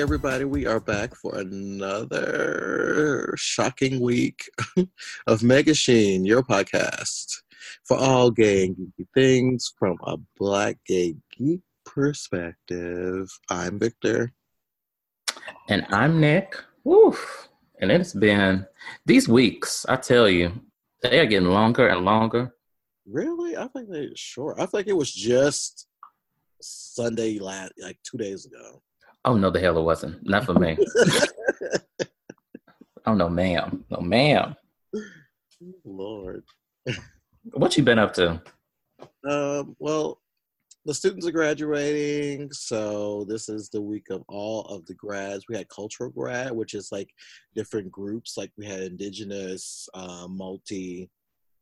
everybody, we are back for another shocking week of Mega Sheen, your podcast for all gay and geeky things from a black gay geek perspective. I'm Victor. And I'm Nick. Woof. And it's been these weeks, I tell you, they are getting longer and longer. Really? I think they're short. I think it was just Sunday last like two days ago. Oh no, the hell it wasn't. Not for me. oh no, ma'am. No, ma'am. Lord. What you been up to? Um, well, the students are graduating, so this is the week of all of the grads. We had cultural grad, which is like different groups. Like we had indigenous, uh, multi,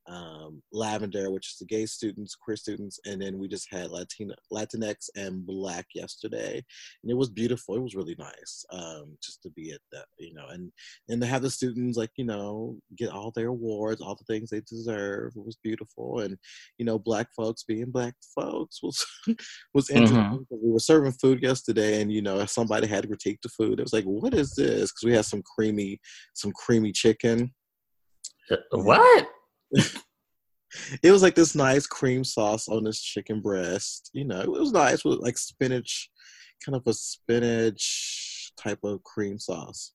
um, Lavender, which is the gay students, queer students, and then we just had Latina, Latinx, and Black yesterday, and it was beautiful. It was really nice um, just to be at that, you know, and and to have the students like you know get all their awards, all the things they deserve. It was beautiful, and you know, Black folks being Black folks was was interesting. Mm-hmm. We were serving food yesterday, and you know, somebody had to critique the food. It was like, what is this? Because we had some creamy, some creamy chicken. Uh, what? it was like this nice cream sauce on this chicken breast. You know, it was nice with like spinach, kind of a spinach type of cream sauce.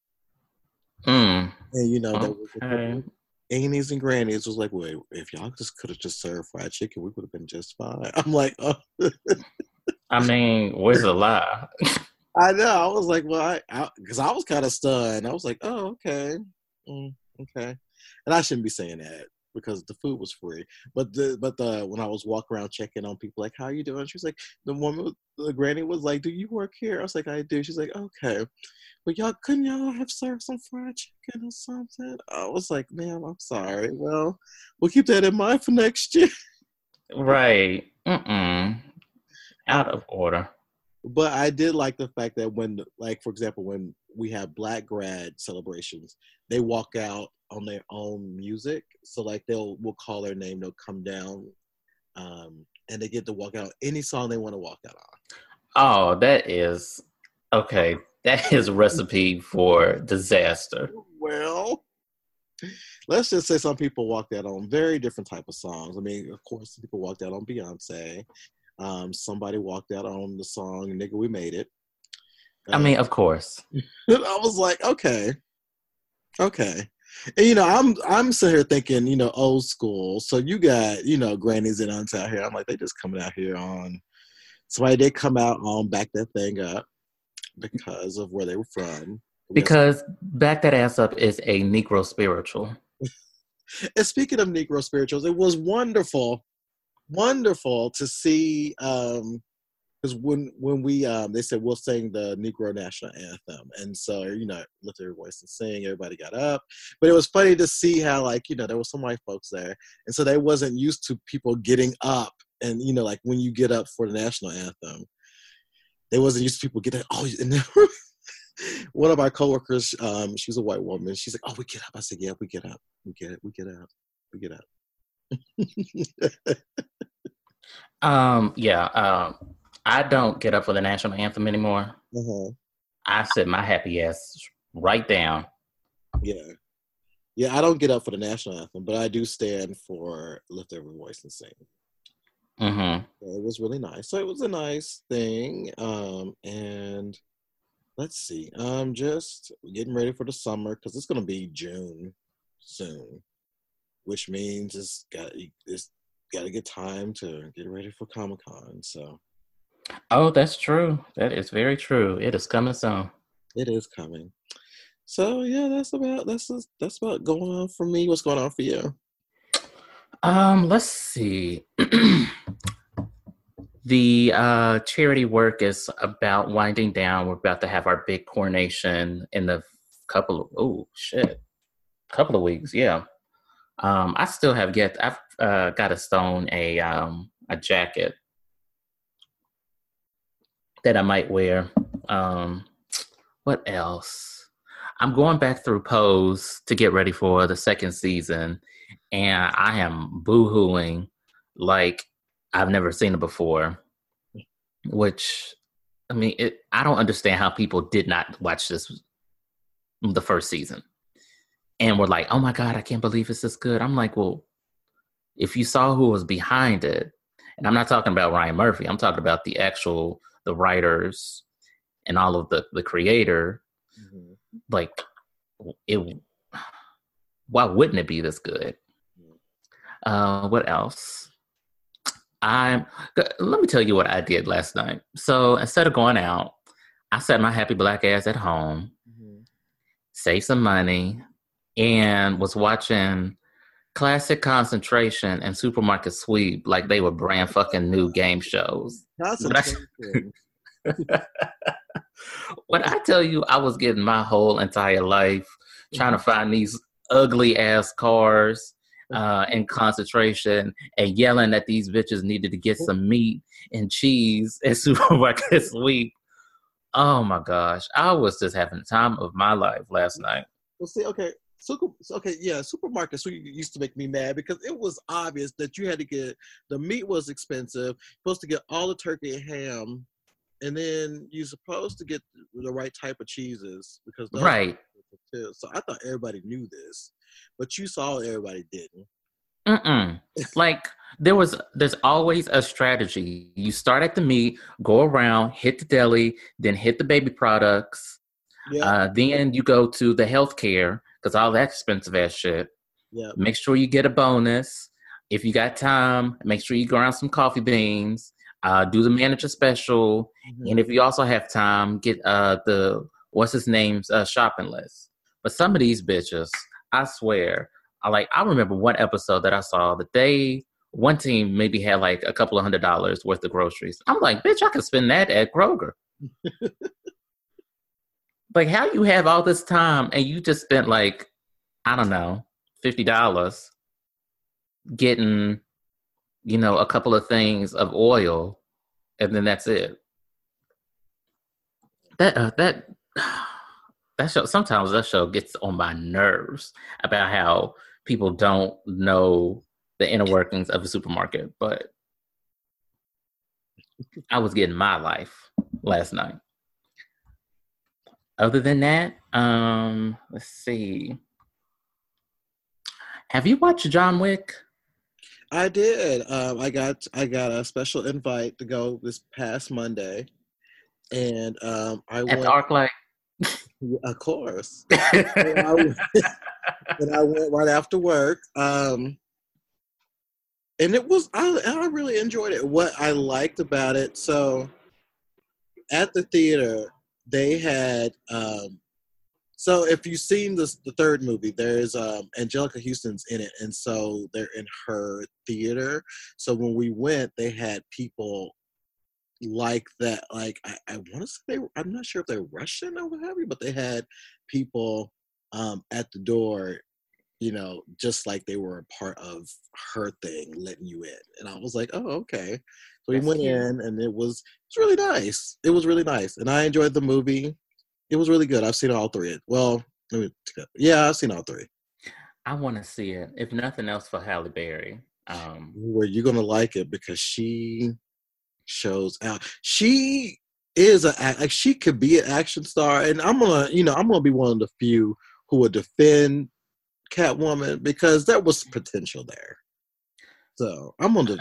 Mm. And you know, okay. that and Granny's was like, wait, if y'all just could have just served fried chicken, we would have been just fine. I'm like, oh. I mean, where's the lie? I know. I was like, well, I because I, I, was kind of stunned. I was like, oh, okay, mm, okay, and I shouldn't be saying that because the food was free. But the but the when I was walking around checking on people, like, how you doing? She was like, the woman, the granny was like, do you work here? I was like, I do. She's like, okay. But y'all couldn't y'all have served some fried chicken or something? I was like, ma'am, I'm sorry. Well, we'll keep that in mind for next year. Right. Mm-mm. Out of order. But I did like the fact that when, like, for example, when we have black grad celebrations, they walk out on their own music. So like they'll we'll call their name, they'll come down, um, and they get to walk out any song they want to walk out on. Oh, that is okay. That is a recipe for disaster. Well, let's just say some people walked out on very different type of songs. I mean, of course, people walked out on Beyonce. Um, somebody walked out on the song "Nigga We Made It." I mean, of course. I was like, okay, okay. And, you know, I'm I'm sitting here thinking, you know, old school. So you got, you know, grannies and aunts out here. I'm like, they just coming out here on somebody did come out on back that thing up because of where they were from. Because back that ass up is a Negro spiritual. and speaking of Negro spirituals, it was wonderful, wonderful to see um because when when we um they said we'll sing the Negro national anthem, and so you know lift their voice and sing. Everybody got up, but it was funny to see how like you know there was some white folks there, and so they wasn't used to people getting up, and you know like when you get up for the national anthem, they wasn't used to people getting oh. And one of our coworkers, um, she was a white woman. She's like, "Oh, we get up." I said, "Yeah, we get up. We get it. We get up. We get up." um. Yeah. Um I don't get up for the national anthem anymore. Mm-hmm. I sit my happy ass right down. Yeah. Yeah, I don't get up for the national anthem, but I do stand for lift every voice and sing. Mm-hmm. it was really nice. So it was a nice thing. Um, and let's see. I'm just getting ready for the summer because it's gonna be June soon, which means it's got it's got to get time to get ready for Comic Con. So Oh, that's true. That is very true. It is coming soon. It is coming. So yeah, that's about that's that's about going on for me. What's going on for you? Um, let's see. the uh, charity work is about winding down. We're about to have our big coronation in the couple of oh shit, couple of weeks. Yeah. Um, I still have yet. I've uh, got to stone a um a jacket that I might wear. Um, what else? I'm going back through Pose to get ready for the second season, and I am boohooing like I've never seen it before. Which I mean, it, I don't understand how people did not watch this the first season and were like, "Oh my god, I can't believe it's this good." I'm like, well, if you saw who was behind it, and I'm not talking about Ryan Murphy, I'm talking about the actual the writers and all of the the creator. Mm-hmm. Like, it. Why wouldn't it be this good? Uh, what else? I'm. Let me tell you what I did last night. So instead of going out, I sat my happy black ass at home, mm-hmm. saved some money, and was watching classic concentration and supermarket sweep like they were brand fucking new game shows. when I tell you I was getting my whole entire life trying to mm-hmm. find these ugly ass cars mm-hmm. uh, in concentration and yelling that these bitches needed to get mm-hmm. some meat and cheese and supermarket sweep. Oh my gosh, I was just having the time of my life last night. Well, see, okay, Super, okay, yeah, supermarket so used to make me mad because it was obvious that you had to get the meat was expensive, supposed to get all the turkey and ham, and then you're supposed to get the right type of cheeses because right. So I thought everybody knew this, but you saw everybody didn't. Mm-mm. like there was, there's always a strategy. You start at the meat, go around, hit the deli, then hit the baby products. Yeah. Uh, then you go to the healthcare because all that expensive ass shit. Yeah. Make sure you get a bonus. If you got time, make sure you go around some coffee beans. Uh, do the manager special, mm-hmm. and if you also have time, get uh the what's his name's uh, shopping list. But some of these bitches, I swear, I like. I remember one episode that I saw that they one team maybe had like a couple of hundred dollars worth of groceries. I'm like, bitch, I could spend that at Kroger. like how you have all this time and you just spent like I don't know fifty dollars getting you know a couple of things of oil and then that's it. That uh, that that show sometimes that show gets on my nerves about how people don't know the inner workings of a supermarket, but I was getting my life last night other than that, um, let's see. Have you watched John Wick? I did. Um, I got I got a special invite to go this past Monday, and um, I at went. the ArcLight. Of course. and, I went, and, I went, right after work. Um, and it was I, I really enjoyed it. What I liked about it, so at the theater, they had um, so if you've seen this, the third movie, there's um, Anjelica Huston's in it, and so they're in her theater. So when we went, they had people like that. Like I, I want to say they, I'm not sure if they're Russian or what have you, but they had people um, at the door, you know, just like they were a part of her thing, letting you in. And I was like, oh, okay. So we went cute. in, and it was it's really nice. It was really nice, and I enjoyed the movie. It was really good. I've seen all three. Well, yeah, I've seen all three. I want to see it, if nothing else, for Halle Berry. Um, Where you're gonna like it because she shows out. She is a like she could be an action star, and I'm gonna you know I'm gonna be one of the few who would defend Catwoman because there was potential there. So I'm gonna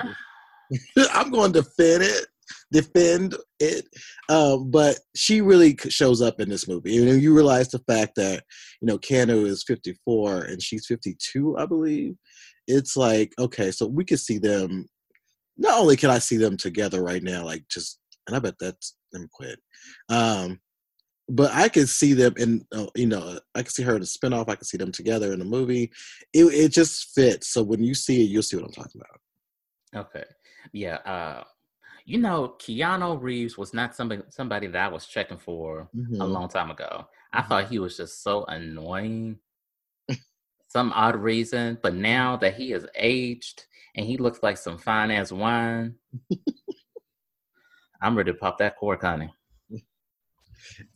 I'm going to defend it, defend it. Um, but she really shows up in this movie. And you realize the fact that you know Keanu is 54 and she's 52, I believe. It's like okay, so we could see them. Not only can I see them together right now, like just, and I bet that's them quit. Um, but I could see them in, uh, you know, I can see her in a spinoff. I can see them together in a movie. It it just fits. So when you see it, you'll see what I'm talking about. Okay. Yeah, uh, you know, Keanu Reeves was not somebody somebody that I was checking for mm-hmm. a long time ago. I mm-hmm. thought he was just so annoying, some odd reason. But now that he is aged and he looks like some fine ass wine, I'm ready to pop that cork, honey.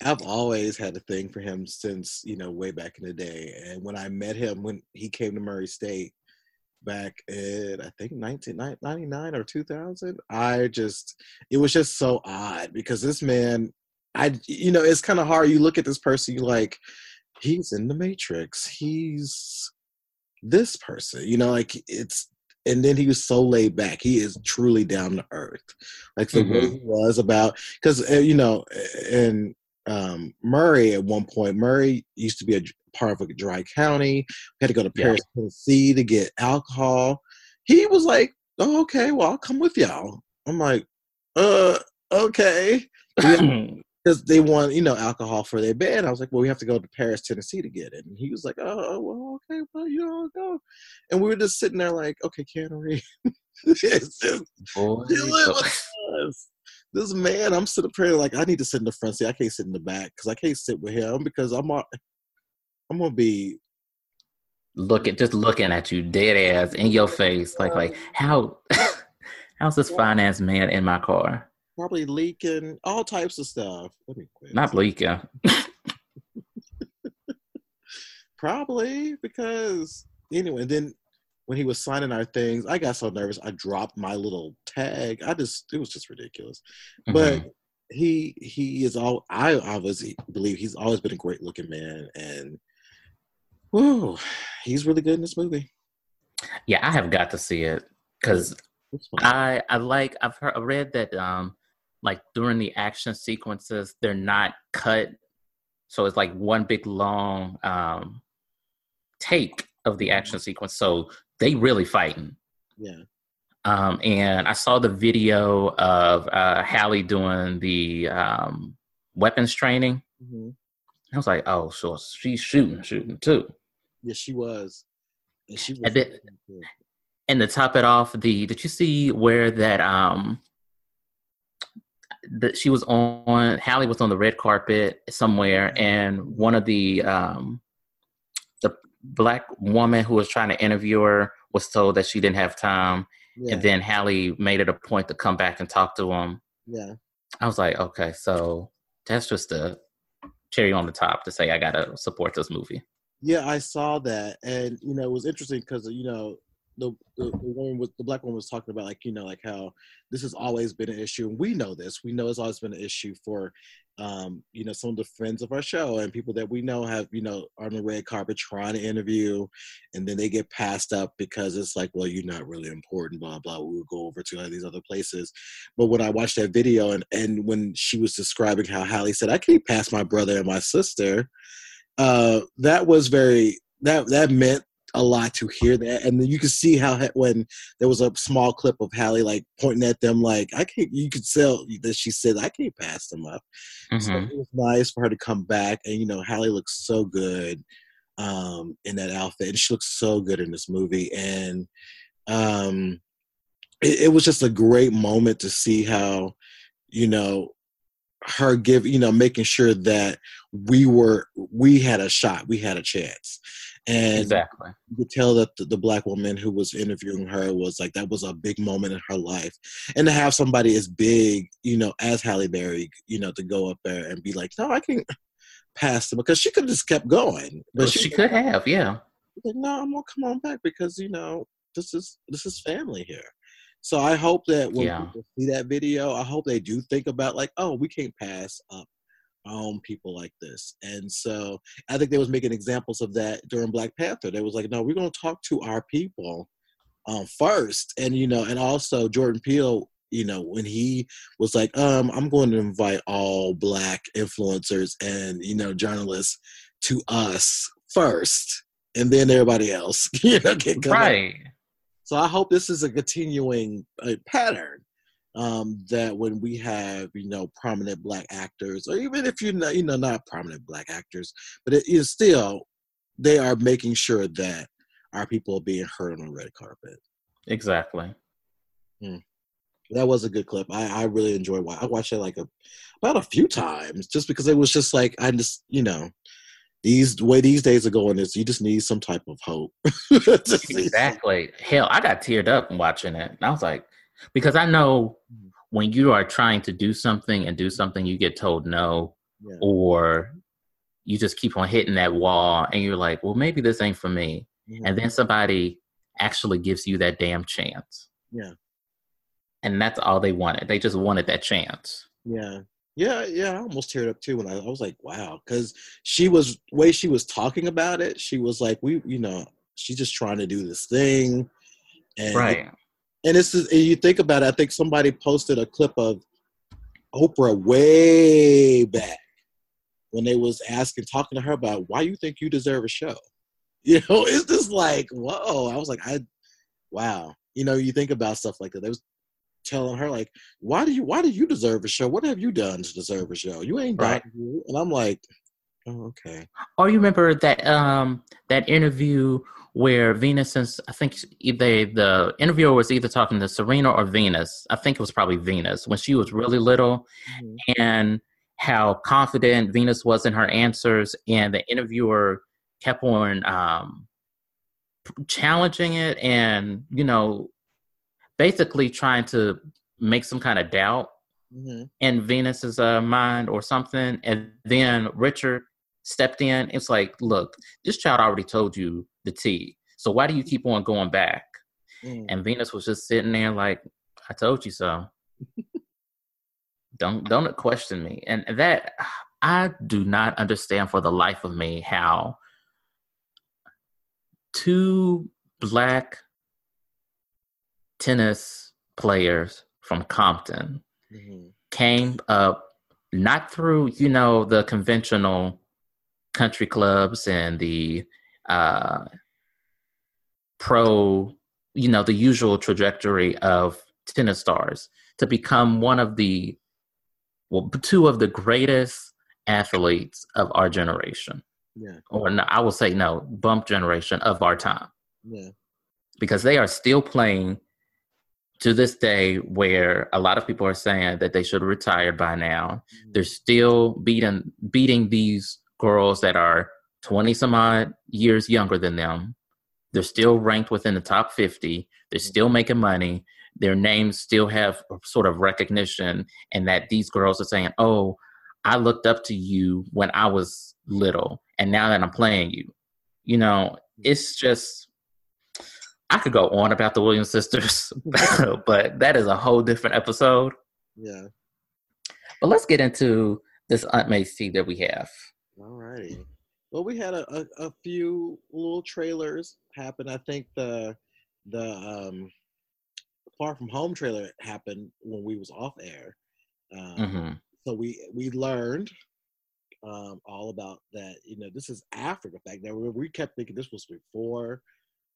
I've always had a thing for him since you know way back in the day, and when I met him when he came to Murray State, back in I think 1999 or 2000. I just it was just so odd because this man, I you know it's kind of hard. You look at this person, you like he's in the Matrix. He's this person, you know, like it's and then he was so laid back. He is truly down to earth, like the mm-hmm. way he was about because uh, you know, and um, Murray at one point. Murray used to be a part of a dry county. We had to go to Paris, yeah. Tennessee to get alcohol. He was like, "Oh, okay, well, I'll come with y'all." I'm like, "Uh, okay." Because they want, you know, alcohol for their bed. I was like, well, we have to go to Paris, Tennessee to get it. And he was like, oh, well, okay, well, you know, go. And we were just sitting there like, okay, can we? Boy, this man, I'm sitting there like I need to sit in the front seat. I can't sit in the back because I can't sit with him because I'm I'm gonna be looking just looking at you dead ass in your face like like how how's this finance man in my car? Probably leaking all types of stuff. Let me quit. Not leaking. Probably because anyway, then when he was signing our things, I got so nervous. I dropped my little tag. I just it was just ridiculous. Mm-hmm. But he he is all I obviously believe he's always been a great looking man and whoa, he's really good in this movie. Yeah, I have got to see it because I I like I've heard I read that um like during the action sequences they're not cut so it's like one big long um take of the action sequence so they really fighting. Yeah. Um, and I saw the video of uh, Halle doing the um, weapons training. Mm-hmm. I was like, oh, so she's shooting, shooting too. Yes, she was. And she was. And, then, and to top it off, the did you see where that um that she was on Halle was on the red carpet somewhere, and one of the um the black woman who was trying to interview her was told that she didn't have time. Yeah. And then Halle made it a point to come back and talk to him. Yeah. I was like, okay, so that's just a cherry on the top to say I gotta support this movie. Yeah, I saw that, and you know, it was interesting because you know the, the, the woman was the black woman was talking about like you know like how this has always been an issue and we know this we know it's always been an issue for um you know some of the friends of our show and people that we know have you know on the red carpet trying to interview and then they get passed up because it's like well you're not really important blah blah we'll go over to these other places. But when i watched that video and and when she was describing how Halle said i can't pass my brother and my sister uh that was very that that meant a lot to hear that, and then you could see how when there was a small clip of Halle like pointing at them, like I can't. You could tell that she said I can't pass them up. Mm-hmm. So it was nice for her to come back, and you know Halle looks so good um, in that outfit, and she looks so good in this movie, and um, it, it was just a great moment to see how you know her give you know making sure that we were we had a shot we had a chance and exactly. you could tell that the, the, black woman who was interviewing her was like that was a big moment in her life. And to have somebody as big, you know, as Halle Berry, you know, to go up there and be like, no, I can pass them because she could have just kept going. But well, she, she, could have, yeah. Like, no, I'm gonna come on back because you know this is this is family here. So I hope that when yeah. people see that video, I hope they do think about like, oh, we can't pass up own people like this. And so I think they was making examples of that during Black Panther. They was like, no, we're going to talk to our people um, first. And, you know, and also Jordan Peele, you know, when he was like, um, I'm going to invite all black influencers and, you know, journalists to us first and then everybody else, you know, right. So I hope this is a continuing uh, pattern um, that when we have you know prominent black actors, or even if you're not you know not prominent black actors, but it is still they are making sure that our people are being heard on the red carpet. Exactly. Hmm. That was a good clip. I, I really enjoyed. I watched it like a about a few times just because it was just like I just you know these the way these days are going is you just need some type of hope. exactly. Hell, I got teared up watching it. And I was like, because I know mm. when you are trying to do something and do something, you get told no, yeah. or you just keep on hitting that wall, and you're like, well, maybe this ain't for me. Mm-hmm. And then somebody actually gives you that damn chance. Yeah. And that's all they wanted. They just wanted that chance. Yeah. Yeah, yeah, I almost teared up too when I, I was like, wow, because she was way she was talking about it. She was like, we, you know, she's just trying to do this thing, and Right. and it's just, and you think about it. I think somebody posted a clip of Oprah way back when they was asking, talking to her about why you think you deserve a show. You know, it's just like, whoa. I was like, I, wow. You know, you think about stuff like that. They was telling her like, why do you, why do you deserve a show? What have you done to deserve a show? You ain't done. Right. it." And I'm like, oh, okay. Or you remember that um that interview where Venus and I think they the interviewer was either talking to Serena or Venus. I think it was probably Venus when she was really little, Mhm. and how confident Venus was in her answers, and the interviewer kept on um, challenging it, and you know, basically trying to make some kind of doubt Mhm. in Venus's uh, mind or something. And then Richard stepped in. It's like, look, this child already told you the T. So why do you keep on going back? Mm. And Venus was just sitting there like, I told you so. don't don't question me. And that I do not understand for the life of me how two black tennis players from Compton Mhm. came up not through you know the conventional country clubs and the uh pro you know the usual trajectory of tennis stars to become one of the well two of the greatest athletes of our generation Yeah. or no, i will say no bump generation of our time Yeah. because they are still playing to this day where a lot of people are saying that they should have retired by now Mhm. they're still beating beating these girls that are 20 some odd years younger than them. They're still ranked within the top 50 they're still making money. Their names still have sort of recognition and that these girls are saying oh i looked up to you when i was little and now that i'm playing you. You know it's just i could go on about the williams sisters but that is a whole different episode Yeah. but let's get into this Aunt May's tea that we have. All righty. Well, we had a, a, a few little trailers happen. I think the the um, Far From Home trailer happened when we was off air. Um, hmm So we we learned um, all about that. You know, this is after the fact. that we, we kept thinking this was before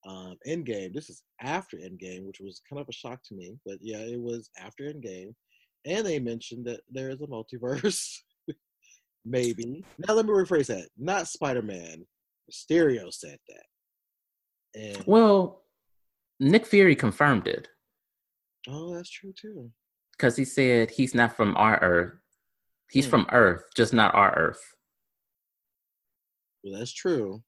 um, Endgame. This is after Endgame, which was kind of a shock to me. But yeah, it was after Endgame, and they mentioned that there is a multiverse. Maybe. Now let me rephrase that. Not Spider Man. Mysterio said that. And Well, Nick Fury confirmed it oh, that's true too. because he said he's not from our Earth. He's Hmm. from Earth, just not our Earth. Well, that's true.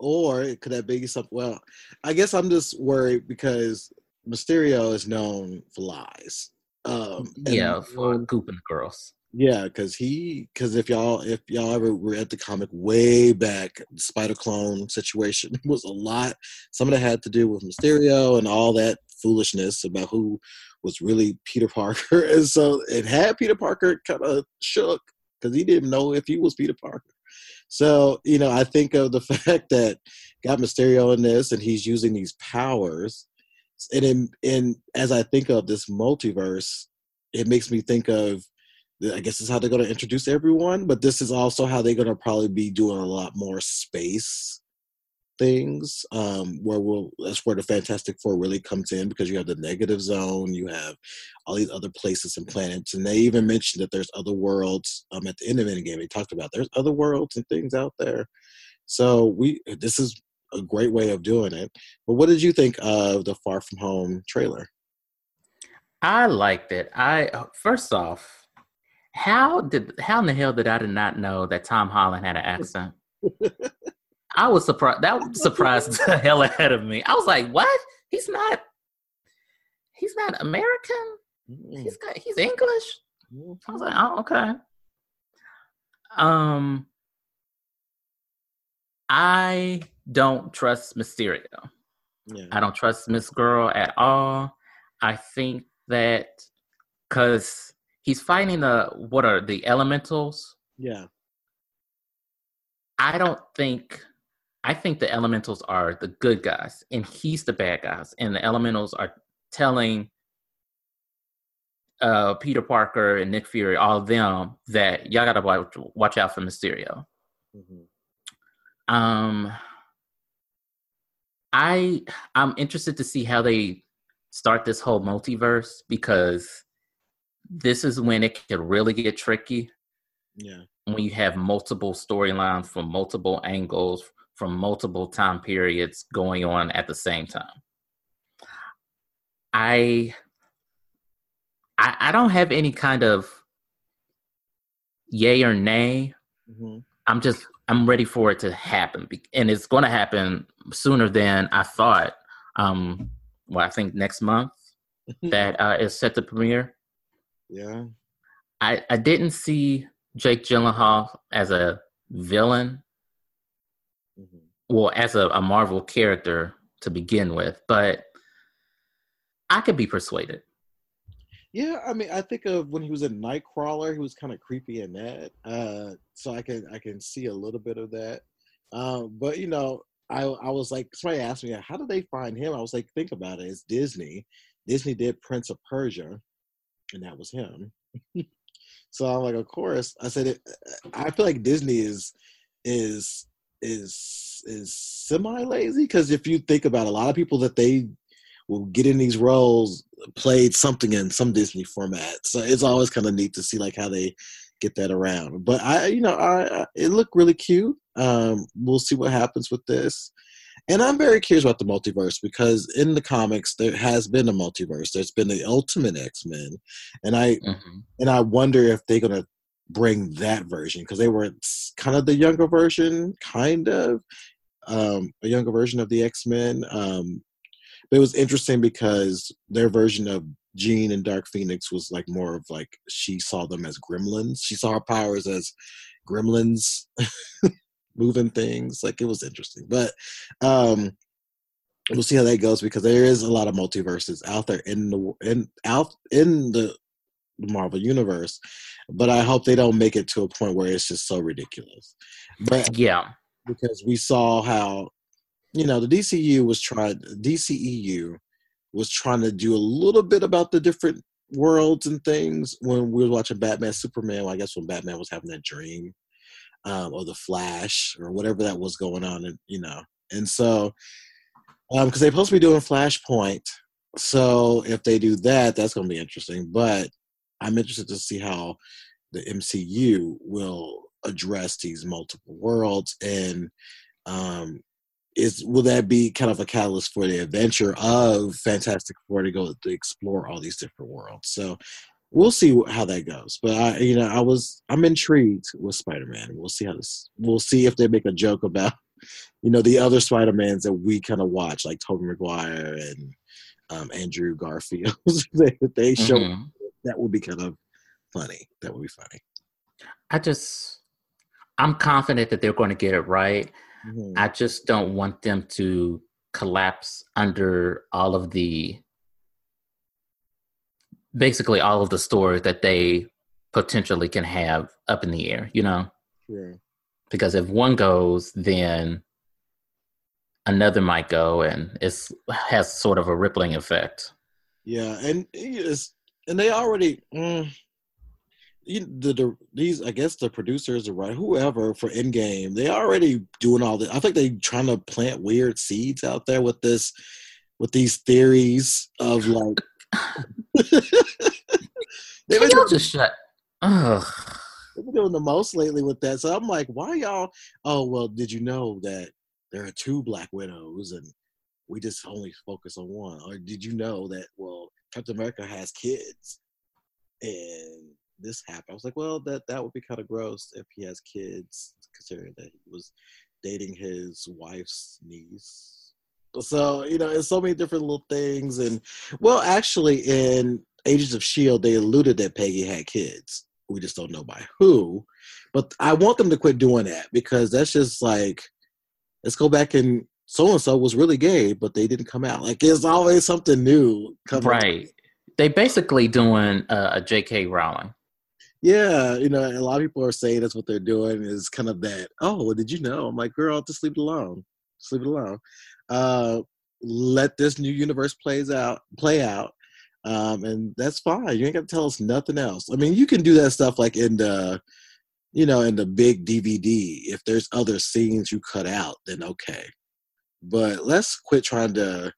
Or it could have been something. Well, I guess I'm just worried because Mysterio is known for lies. Um, yeah, for Goop and the girls. yeah, because he, because if y'all, if y'all ever read the comic way back, the Spider Clone situation was a lot. Some of that had to do with Mysterio and all that foolishness about who was really Peter Parker, and so it had Peter Parker kind of shook because he didn't know if he was Peter Parker. So, you know, I think of the fact that got Mysterio in this and he's using these powers. And in, in as I think of this multiverse, it makes me think of I guess this is how they're going to introduce everyone, but this is also how they're going to probably be doing a lot more space things. Um, where we'll that's where the Fantastic Four really comes in because you have the negative zone, you have all these other places and planets, and they even mentioned that there's other worlds. Um, at the end of Endgame, they talked about there's other worlds and things out there. So we this is a great way of doing it. But what did you think of the Far From Home trailer? I liked it. I uh, first off, how did how in the hell did I did not know that Tom Holland had an accent? I was surprised. That surprised the hell out of me. I was like, "What? He's not. He's not American. He's got. He's English." mm, I was like, "Oh, okay." Um, I don't trust Mysterio. Yeah. I don't trust Miss Girl at all. I think that because he's fighting the what are the elementals? Yeah. I don't think I think the elementals are the good guys and he's the bad guys. And the elementals are telling uh, Peter Parker and Nick Fury, all of them, that y'all gotta watch, watch out for Mysterio. Mm-hmm. Um, I I'm interested to see how they start this whole multiverse because this is when it can really get tricky. Yeah. When you have multiple storylines from multiple angles, from multiple time periods going on at the same time. I I, I don't have any kind of yay or nay. Mm-hmm. I'm just I'm ready for it to happen, and it's going to happen sooner than I thought. Um, well, I think next month that uh, is set to premiere. Yeah, I I didn't see Jake Gyllenhaal as a villain. Well, as a, a Marvel character to begin with, but I could be persuaded. Yeah, I mean, I think of when he was in Nightcrawler, he was kind of creepy in that. Uh, so I can I can see a little bit of that. Um, but you know, I I was like, somebody asked me, how did they find him? I was like, think about it. It's Disney. Disney did Prince of Persia, and that was him. so I'm like, of course. I said, it, I feel like Disney is is is is semi lazy because if you think about a lot of people that they will get in these roles played something in some Disney format. So it's always kind of neat to see like how they get that around. But I, you know, I, I it looked really cute. Um, we'll see what happens with this. And I'm very curious about the multiverse because in the comics there has been a multiverse. There's been the Ultimate X Men, and I mm-hmm. and I wonder if they're gonna bring that version because they were kind of the younger version, kind of um, a younger version of the X Men. Um, but it was interesting because their version of Jean and Dark Phoenix was like more of like she saw them as gremlins. She saw her powers as gremlins moving things. Like it was interesting. But um we'll see how that goes because there is a lot of multiverses out there in the in out in the Marvel universe. But I hope they don't make it to a point where it's just so ridiculous. But yeah. Because we saw how you know, the DCU was trying, DCEU was trying to do a little bit about the different worlds and things when we were watching Batman, Superman. Well, I guess when Batman was having that dream, um, or the Flash, or whatever that was going on, and you know, and so because um, they're supposed to be doing Flashpoint, so if they do that, that's going to be interesting. But I'm interested to see how the MCU will address these multiple worlds and um, is will that be kind of a catalyst for the adventure of Fantastic Four to go to explore all these different worlds? So we'll see how that goes. But I, you know, I was I'm intrigued with Spider Man. We'll see how this. We'll see if they make a joke about, you know, the other Spider Mans that we kind of watch, like Tobey Maguire and um, Andrew Garfield. they, they show mm-hmm. That would be kind of funny. That would be funny. I just, I'm confident that they're going to get it right. Mm-hmm. I just don't want them to collapse under all of the basically all of the stories that they potentially can have up in the air, you know? Yeah. Because if one goes, then another might go and it's has sort of a rippling effect. Yeah, and it's and they already mm, you, the, the these I guess the producers or right whoever for Endgame they already doing all this. I think they trying to plant weird seeds out there with this with these theories of like. Can y'all just shut? Ugh. They've been doing the most lately with that. So I'm like, why y'all? Oh well, did you know that there are two Black Widows and we just only focus on one? Or did you know that well, Captain America has kids and this happened. I was like, well, that that would be kind of gross if he has kids, considering that he was dating his wife's niece. So you know, it's so many different little things, and well, actually, in Agents of Shield, they alluded that Peggy had kids. We just don't know by who. But I want them to quit doing that because that's just like, let's go back and so and so was really gay, but they didn't come out. Like it's always something new. Coming. Right. They basically doing uh, a J.K. Rowling. Yeah, you know, a lot of people are saying that's what they're doing is kind of that. Oh, well, did you know? I'm like, girl, just leave it alone. Just leave it alone. Uh, let this new universe plays out, play out, um, and that's fine. You ain't got to tell us nothing else. I mean, you can do that stuff like in the, you know, in the big DVD. If there's other scenes you cut out, then okay. But let's quit trying to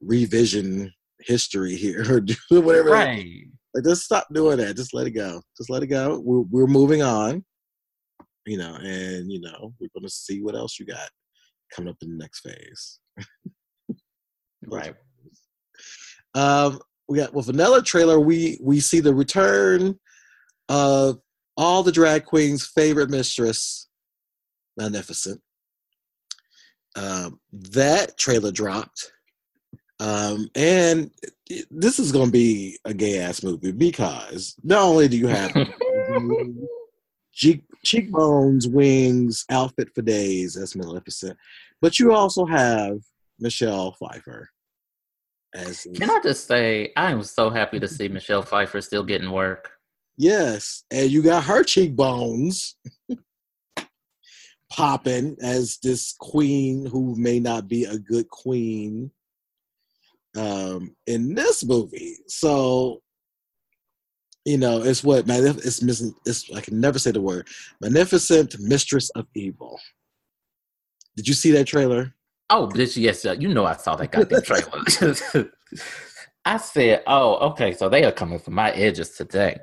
revision history here or do whatever. Right. Like, just stop doing that. Just let it go. Just let it go. We're, we're moving on, you know, and, you know, we're going to see what else you got coming up in the next phase. right. Um, we got with another trailer, we we see the return of all the drag queens' favorite mistress, Magnificent. Um, that trailer dropped. Um, and this is going to be a gay ass movie because not only do you have cheek, cheekbones, wings, outfit for days, that's Maleficent, but you also have Michelle Pfeiffer. As Can I just say, I am so happy to see Michelle Pfeiffer still getting work. Yes, and you got her cheekbones popping as this queen who may not be a good queen um, in this movie. So, you know, it's what man it's missing. It's I can never say the word magnificent mistress of evil. Did you see that trailer? Oh, this yes, you know I saw that goddamn trailer. I said, "Oh, okay, so they are coming for my edges today."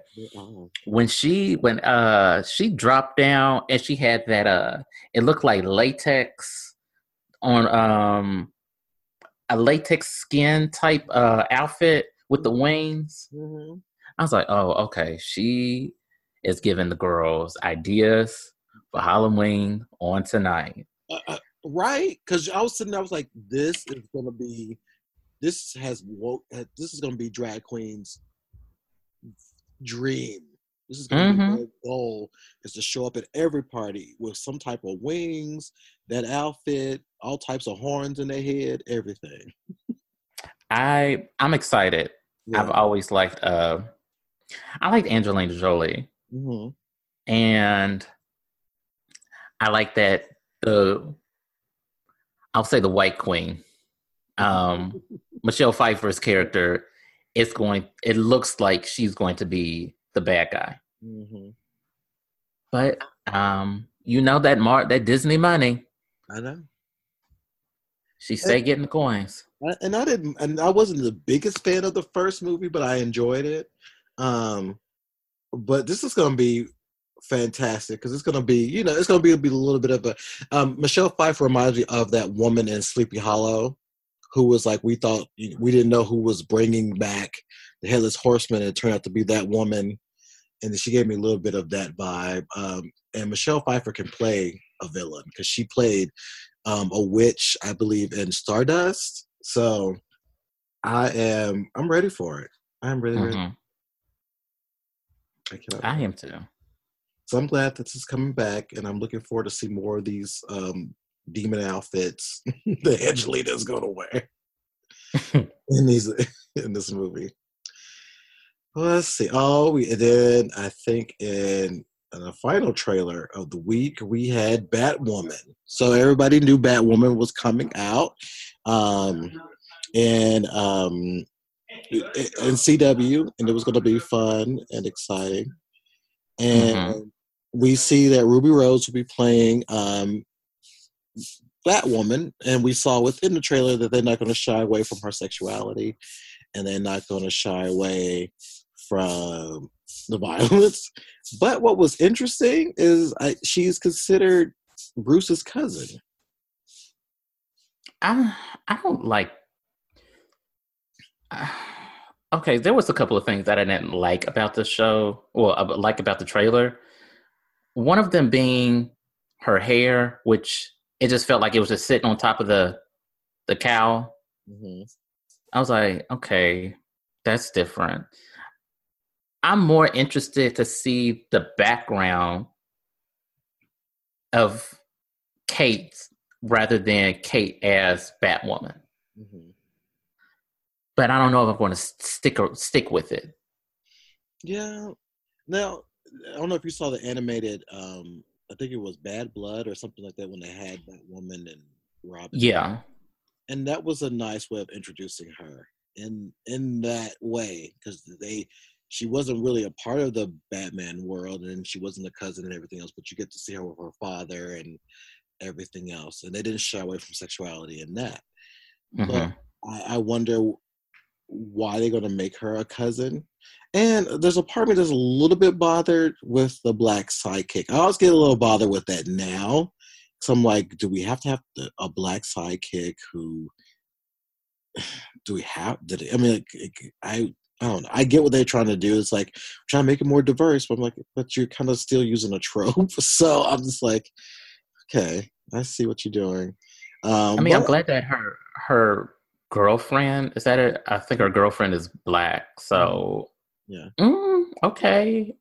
When she when uh she dropped down and she had that uh it looked like latex on um a latex skin type uh, outfit with the wings. Mm-hmm. I was like, oh, okay. She is giving the girls ideas for Halloween on tonight. Uh, uh, right? Because I was sitting there, I was like, this is going to be, this has woke, this is going to be drag queen's dream. This is going to mm-hmm. be their goal is to show up at every party with some type of wings, that outfit, all types of horns in their head, everything. I I'm excited. Yeah. I've always liked uh I liked Angelina Jolie. Mm-hmm. And I like that the I'll say the white queen. Um Michelle Pfeiffer's character is going it looks like she's going to be the bad guy. Mm-hmm. But um you know that Mar that Disney money. I know. She stayed getting the coins. And I didn't, and I wasn't the biggest fan of the first movie, but I enjoyed it. Um, but this is going to be fantastic because it's going to be, you know, it's going to be, be a little bit of a. Um, Michelle Pfeiffer reminds me of that woman in Sleepy Hollow, who was like we thought we didn't know who was bringing back the headless horseman, and it turned out to be that woman, and she gave me a little bit of that vibe. Um, and Michelle Pfeiffer can play a villain because she played um, a witch, I believe, in Stardust. So I am I'm ready for it. I'm really mm-hmm. ready. I, I am too. So I'm glad that this is coming back, and I'm looking forward to see more of these um, demon outfits that Angelina's going to wear in these in this movie. Well, let's see. Oh, we and then I think in in the final trailer of the week, we had Batwoman. So everybody knew Batwoman was coming out. Um, and um, in CW, and it was going to be fun and exciting. And mm-hmm. we see that Ruby Rose will be playing um, Batwoman, and we saw within the trailer that they're not going to shy away from her sexuality, and they're not going to shy away from the violence. But what was interesting is I, she's considered Bruce's cousin. I I don't like. Uh, okay, there was a couple of things that I didn't like about the show, well, uh, like about the trailer. One of them being her hair, which it just felt like it was just sitting on top of the the cow. Mm-hmm. I was like, okay, that's different. I'm more interested to see the background of Kate rather than Kate as Batwoman. Mm-hmm. But I don't know if I'm going to stick or stick with it. Yeah. Now, I don't know if you saw the animated. um I think it was Bad Blood or something like that when they had that woman and Robin. Yeah. And that was a nice way of introducing her in in that way because they she wasn't really a part of the Batman world and she wasn't a cousin and everything else, but you get to see her with her father and everything else. And they didn't shy away from sexuality in that. Mm-hmm. But I, I wonder why they're going to make her a cousin. And there's a part of me that's a little bit bothered with the black sidekick. I always get a little bothered with that now. So I'm like, do we have to have a black sidekick who? Do we have? Did it, I mean, like, I I don't know. I get what they're trying to do. It's like trying to make it more diverse, but I'm like, but you're kind of still using a trope. So I'm just like, okay, I see what you're doing. Um, I mean, but, I'm glad that her her girlfriend is that it? I think her girlfriend is black. So yeah, mm, okay.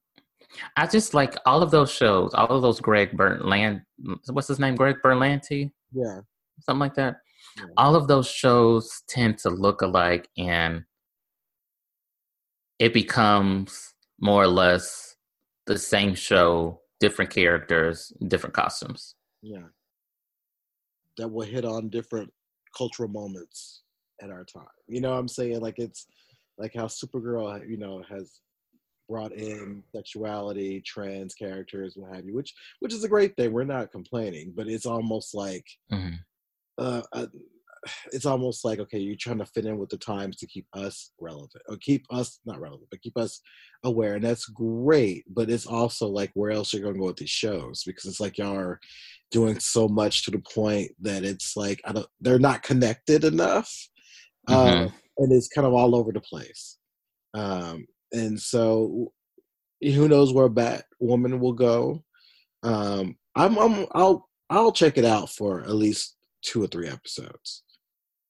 I just like all of those shows, all of those Greg Berland. What's his name? Greg Berlanti. Yeah, something like that. Yeah. All of those shows tend to look alike, and it becomes more or less the same show, different characters, different costumes. Yeah. That will hit on different cultural moments at our time. You know what I'm saying? Like it's like how Supergirl, you know, has brought in sexuality, trans characters, what have you, which which is a great thing. We're not complaining, but it's almost like mm-hmm. uh, uh, it's almost like okay you're trying to fit in with the times to keep us relevant or keep us not relevant but keep us aware and that's great but it's also like where else you're going to go with these shows because it's like y'all are doing so much to the point that it's like I don't, they're not connected enough mm-hmm. uh, and it's kind of all over the place um, and so who knows where batwoman will go um, I'm, I'm i'll i'll check it out for at least two or three episodes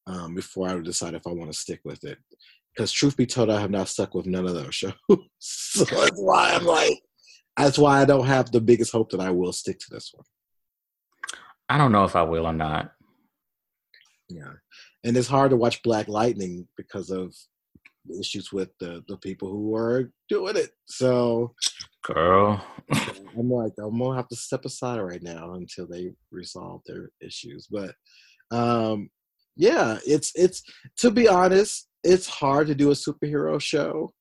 um, before I decide if I want to stick with it. Because truth be told, I have not stuck with none of those shows. so that's why I'm like, that's why I don't have the biggest hope that I will stick to this one. I don't know if I will or not. Yeah, and it's hard to watch Black Lightning because of issues with the the people who are doing it. So, girl, I'm like, I'm gonna have to step aside right now until they resolve their issues. But um, yeah, it's it's to be honest, it's hard to do a superhero show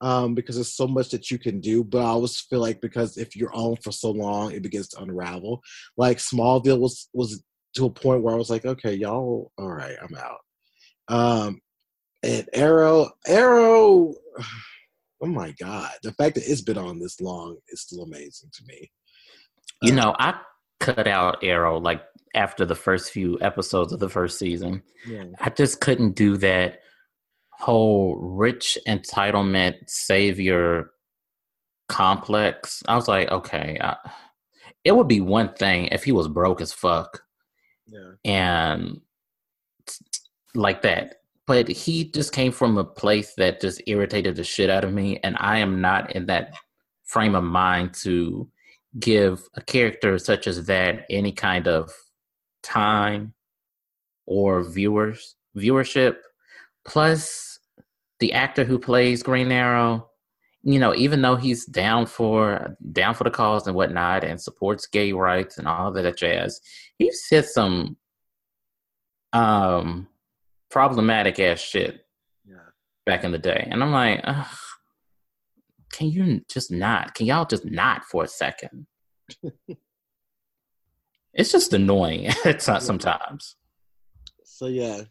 um, because there's so much that you can do. But I always feel like because if you're on for so long, it begins to unravel. Like Smallville was was to a point where I was like, okay, y'all, all right, I'm out. Um, and Arrow, Arrow, oh my god, the fact that it's been on this long is still amazing to me. You know, I cut out Arrow like after the first few episodes of the first season. Yeah. I just couldn't do that whole rich entitlement savior complex. I was like, okay, I, it would be one thing if he was broke as fuck. Yeah. And like that. But he just came from a place that just irritated the shit out of me. And I am not in that frame of mind to give a character such as that any kind of time or viewers viewership plus the actor who plays green arrow you know even though he's down for down for the cause and whatnot and supports gay rights and all of that jazz he said some um problematic ass shit yeah. back in the day. And i'm like can you just not can y'all just not for a second? It's just annoying it's not sometimes. So yeah.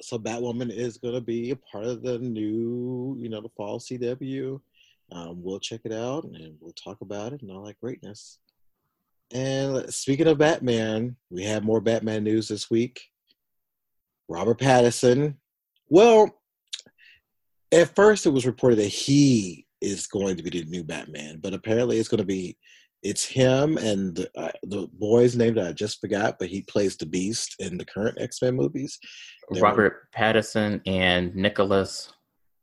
So batwoman is going to be a part of the new you know the fall cw um, we'll check it out and we'll talk about it and all that greatness and speaking of batman we have more batman news this week robert pattinson well at first it was reported that he is going to be the new batman but apparently it's going to be it's him and the, uh, the boy's name that I just forgot, but he plays the Beast in the current X Men movies. Robert Pattinson and Nicholas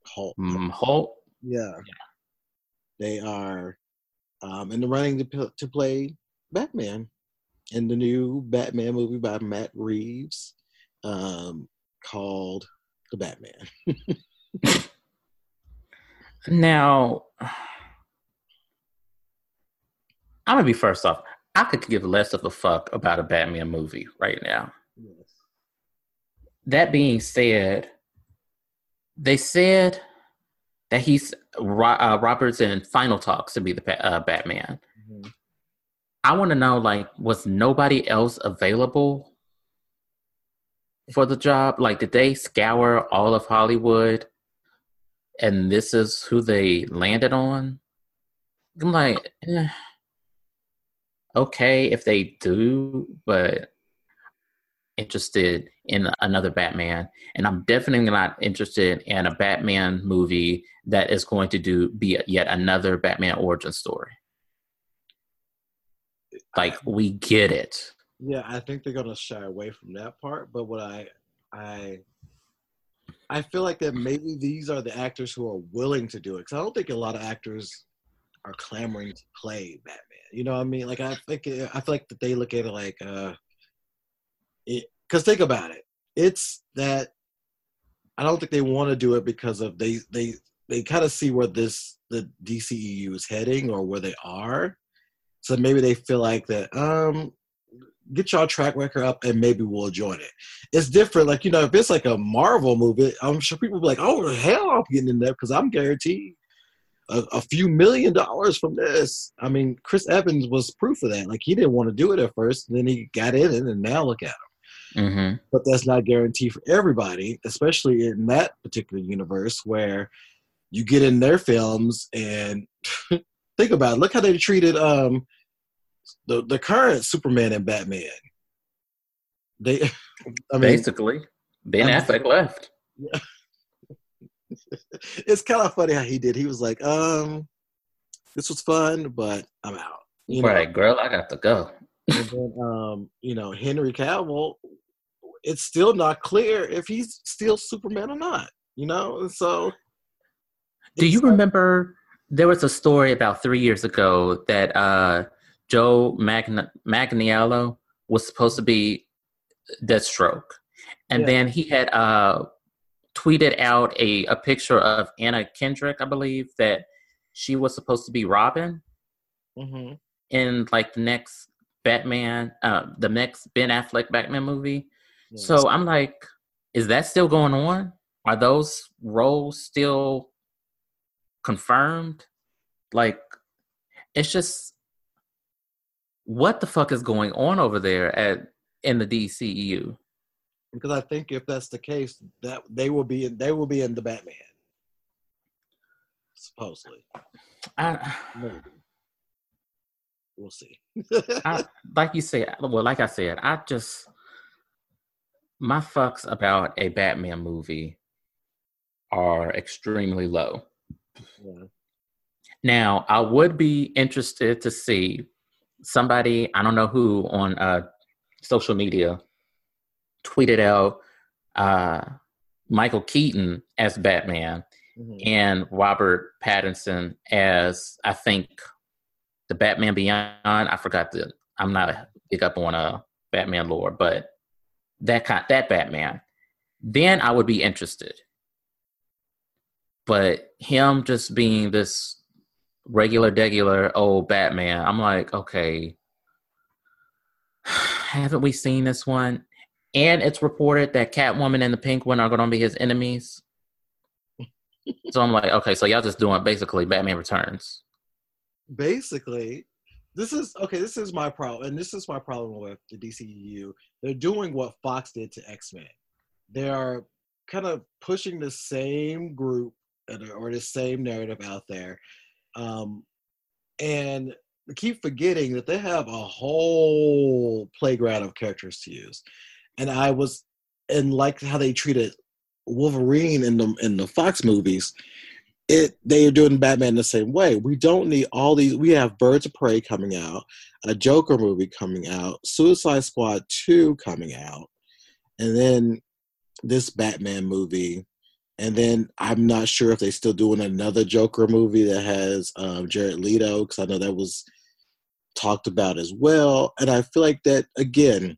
Holt. Mm, Hoult. Yeah. yeah. They are um, in the running to to play Batman, in the new Batman movie by Matt Reeves um, called The Batman. now, I'm gonna be first off. I could give less of a fuck about a Batman movie right now. Yes. That being said, they said that he's uh, Robert's in final talks to be the uh, Batman. Mm-hmm. I want to know, like, was nobody else available for the job? Like, did they scour all of Hollywood, and this is who they landed on? I'm like, eh, okay if they do, but interested in another Batman, and I'm definitely not interested in a Batman movie that is going to do be yet another Batman origin story. Like we get it. Yeah, I think they're gonna shy away from that part. But what I I I feel like that maybe these are the actors who are willing to do it. Because I don't think a lot of actors are clamoring to play Batman. You know what I mean? Like I think I feel like that they look at it like uh because think about it. It's that I don't think they want to do it because of they they they kind of see where this the DCEU is heading or where they are. So maybe they feel like that um get y'all track record up and maybe we'll join it. It's different. Like, you know, if it's like a Marvel movie, I'm sure people will be like, oh, hell, I'm getting in there because I'm guaranteed a, a, few million dollars from this. I mean, Chris Evans was proof of that. Like, he didn't want to do it at first, then he got in it, and now look at him. Mm-hmm. But that's not guaranteed for everybody, especially in that particular universe where you get in their films and think about it. Look how they treated um, the the current Superman and Batman. They, I mean, basically, Ben I mean, Affleck left. Yeah. it's kind of funny how he did. He was like, um, "This was fun, but I'm out." You right, know? girl, I got to go. And then, um, you know, Henry Cavill it's still not clear if he's still Superman or not. You know, so. Do you like, remember there was a story about three years ago that uh, Joe Magna- Manganiello was supposed to be Deathstroke, and yeah. then he had uh, tweeted out a, a picture of Anna Kendrick, I believe, that she was supposed to be Robin mm-hmm. in like the next Batman, uh, the next Ben Affleck Batman movie. So I'm like, is that still going on? Are those roles still confirmed? Like, it's just what the fuck is going on over there at in the DCEU? Because I think if that's the case, that they will be in, they will be in the Batman, supposedly. I, Maybe. We'll see. I, like you said, well, like I said, I just my fucks about a Batman movie are extremely low. Yeah. Now, I would be interested to see somebody, I don't know who, on uh, social media tweeted out uh, Michael Keaton as Batman mm-hmm. and Robert Pattinson as, I think, the Batman Beyond. I forgot the, I'm not a big up on uh, Batman lore, but that kind that Batman, then I would be interested. But him just being this regular, regular old Batman, I'm like, okay, haven't we seen this one? And it's reported that Catwoman and the Penguin are going to be his enemies. so I'm like, okay, so y'all just doing basically Batman Returns. Basically, this is okay. This is my problem, and this is my problem with the DCEU. They're doing what Fox did to X Men. They are kind of pushing the same group or the same narrative out there, um, and keep forgetting that they have a whole playground of characters to use. And I was, and like how they treated Wolverine in the in the Fox movies, it they are doing Batman the same way. We don't need all these. We have Birds of Prey coming out, a Joker movie coming out, Suicide Squad two coming out, and then this Batman movie, and then I'm not sure if they're still doing another Joker movie that has um, Jared Leto because I know that was talked about as well. And I feel like that again,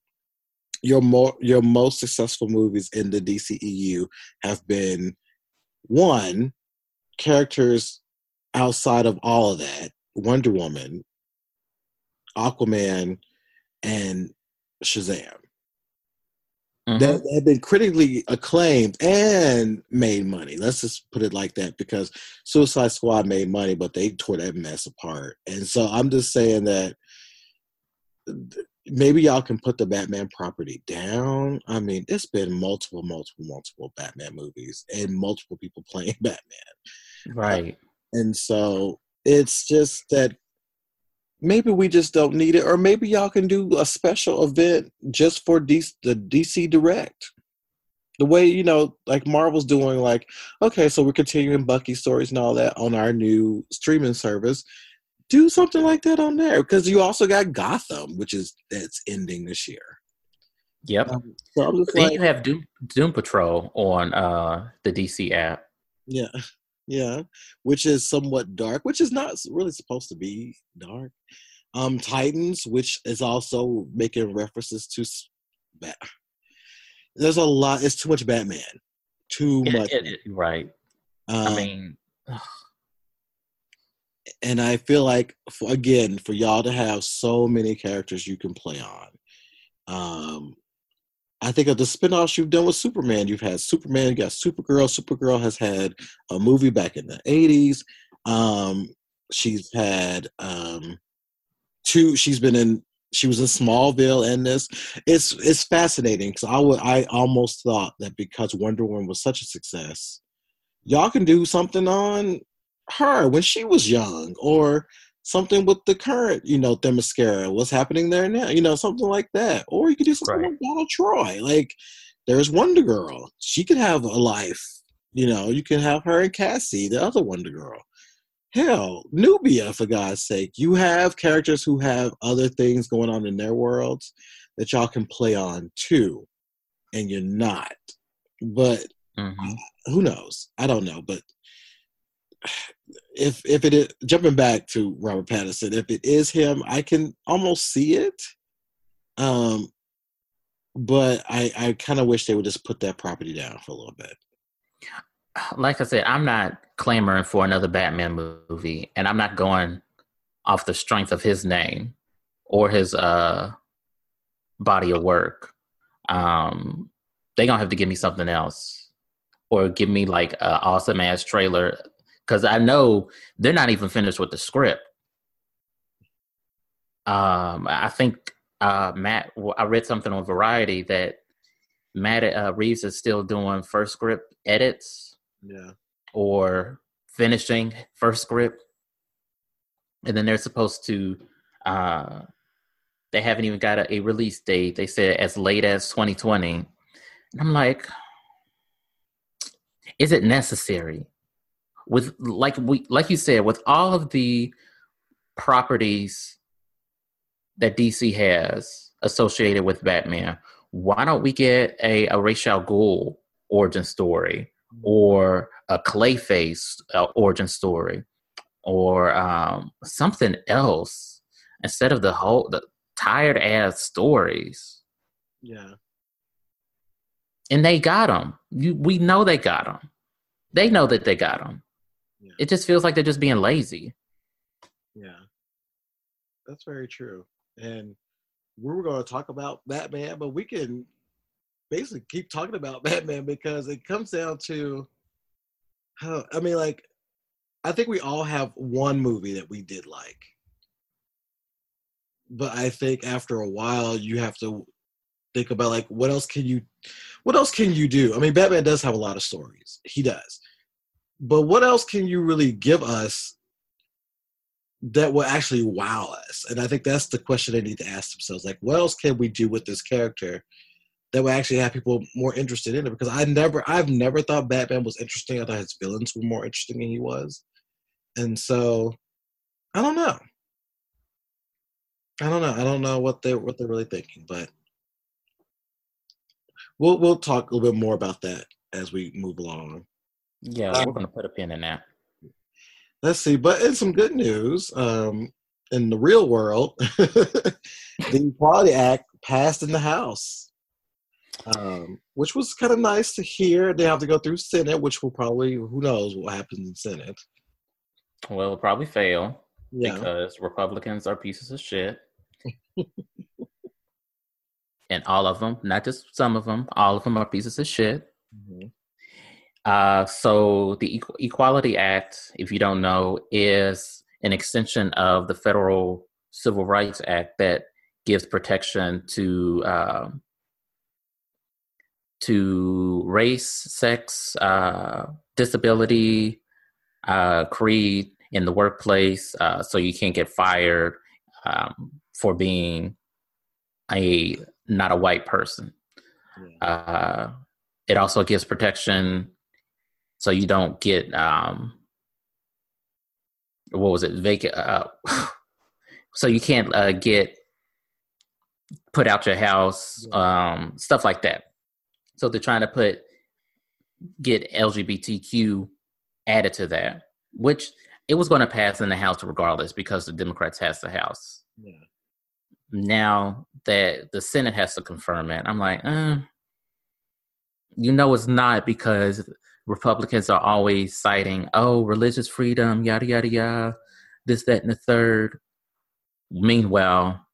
your more your most successful movies in the DCEU have been one characters outside of all of that, Wonder Woman, Aquaman, and Shazam. Mm-hmm. That have been critically acclaimed and made money. Let's just put it like that because Suicide Squad made money, but they tore that mess apart. And so I'm just saying that maybe y'all can put the Batman property down. I mean, it's been multiple, multiple, multiple Batman movies and multiple people playing Batman. Right. And so it's just that maybe we just don't need it, or maybe y'all can do a special event just for DC, the DC Direct. The way you know, like Marvel's doing, like okay, so we're continuing Bucky stories and all that on our new streaming service. Do something like that on there because you also got Gotham, which is that's ending this year. Yep. Um, so I'm like, you have Doom, Doom Patrol on uh, the DC app. Yeah, yeah, which is somewhat dark, which is not really supposed to be dark. Um, Titans, which is also making references to Bat. There's a lot. It's too much Batman. Too it, much. It, it, right. Um, I mean. and I feel like, for, again, for y'all to have so many characters you can play on, um, I think of the spin-offs you've done with Superman. You've had Superman, you got Supergirl. Supergirl has had a movie back in the 80s. Um, she's had um, two she's been in she was in Smallville and this. It's it's fascinating because I would I almost thought that because Wonder Woman was such a success, y'all can do something on her when she was young or something with the current, you know, Themyscira, what's happening there now, you know, something like that. Or you could do something right. like Donna Troy. Like there's Wonder Girl. She could have a life. You know, you can have her and Cassie, the other Wonder Girl. Hell, Nubia, for God's sake. You have characters who have other things going on in their worlds that y'all can play on too. And you're not. But mm-hmm. who knows? I don't know. But if if it is jumping back to Robert Pattinson, if it is him, I can almost see it. Um, but I I kind of wish they would just put that property down for a little bit. Like I said, I'm not clamoring for another Batman movie, and I'm not going off the strength of his name or his uh body of work. Um, they gonna have to give me something else, or give me like an awesome ass trailer because I know they're not even finished with the script. Um, I think uh, Matt. I read something on Variety that Matt uh, Reeves is still doing first script edits. Yeah. Or finishing first script, and then they're supposed to. Uh, they haven't even got a, a release date. They said as late as 2020. And I'm like, is it necessary? With like we like you said with all of the properties that DC has associated with Batman, why don't we get a, a Ra's al Ghul origin story or a Clayface uh, origin story or um, something else instead of the whole the tired ass stories? Yeah. And they got them. You, we know they got them. They know that they got them. Yeah. It just feels like they're just being lazy. Yeah. That's very true. And we were going to talk about Batman, but we can basically keep talking about Batman because it comes down to how, I mean, like, I think we all have one movie that we did like. But I think after a while, you have to think about like what else can you what else can you do i mean batman does have a lot of stories he does but what else can you really give us that will actually wow us? And I think that's the question they need to ask themselves. Like, what else can we do with this character that will actually have people more interested in it? Because I never, I've never thought Batman was interesting. I thought his villains were more interesting than he was. And so, I don't know. I don't know. I don't know what they what they're really thinking, but we'll we'll talk a little bit more about that as we move along. Yeah, um, we're gonna put a pin in that. Let's see, but in some good news, um, in the real world, the Equality Act passed in the House, um, which was kind of nice to hear. They have to go through Senate, which will probably who knows what happens in Senate. Well, it'll probably fail Yeah, because Republicans are pieces of shit. and all of them, not just some of them, all of them are pieces of shit. Mhm. Uh, so the Equ- Equality Act, if you don't know, is an extension of the federal Civil Rights Act that gives protection to um to race, sex, uh, disability, uh, creed in the workplace, uh, so you can't get fired um, for being a not a white person. Uh, it also gives protection so you don't get um, what was it vacant. Uh, so you can't uh, get put out your house, um, stuff like that. So they're trying to put get LGBTQ added to that, which it was going to pass in the House regardless because the Democrats has the House. yeah. Now that the Senate has to confirm it, I'm like, uh, you know, it's not because Republicans are always citing, oh, religious freedom, yada yada yada, this, that, and the third. Meanwhile,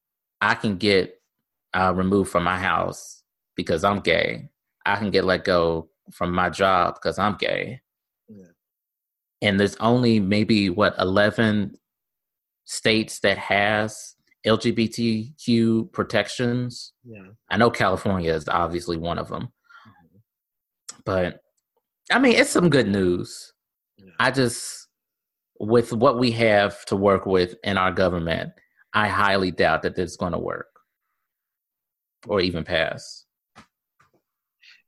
I can get uh, removed from my house because I'm gay. I can get let go from my job because I'm gay. Yeah. And there's only maybe what 11 states that has LGBTQ protections. Yeah. I know California is obviously one of them, Mhm. but I mean, it's some good news. Yeah. I just, with what we have to work with in our government, I highly doubt that this is going to work or even pass.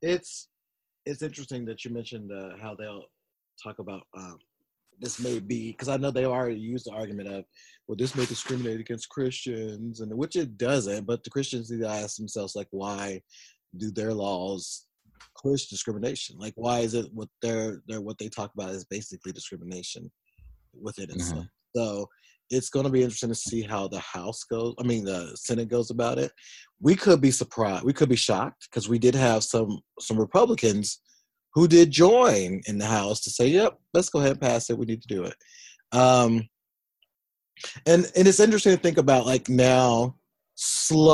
it's it's interesting that you mentioned uh, how they'll talk about um, this may be because I know they already used the argument of well this may discriminate against Christians and which it doesn't but the Christians need to ask themselves like why do their laws push discrimination like why is it what they're they're what they talk about is basically discrimination within itself so it's going to be interesting to see how the House goes. I mean, the Senate goes about it. We could be surprised. We could be shocked because we did have some some Republicans who did join in the House to say, "Yep, let's go ahead and pass it. We need to do it." Um, and and it's interesting to think about like now, slowly,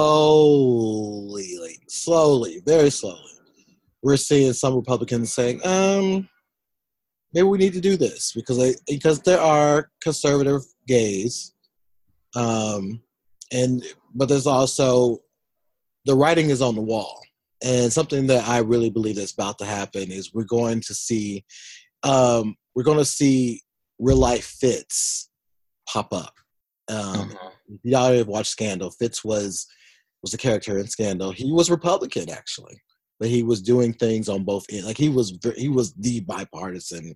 like slowly, very slowly, we're seeing some Republicans saying, um, maybe we need to do this because they, because there are conservative gays, um, and but there's also the writing is on the wall, and something that I really believe that's about to happen is we're going to see, um, we're going to see real life Fitz pop up. Um, if y'all have watched Scandal, Fitz was was a character in Scandal. He was Republican actually, but he was doing things on both ends. Like he was he was the bipartisan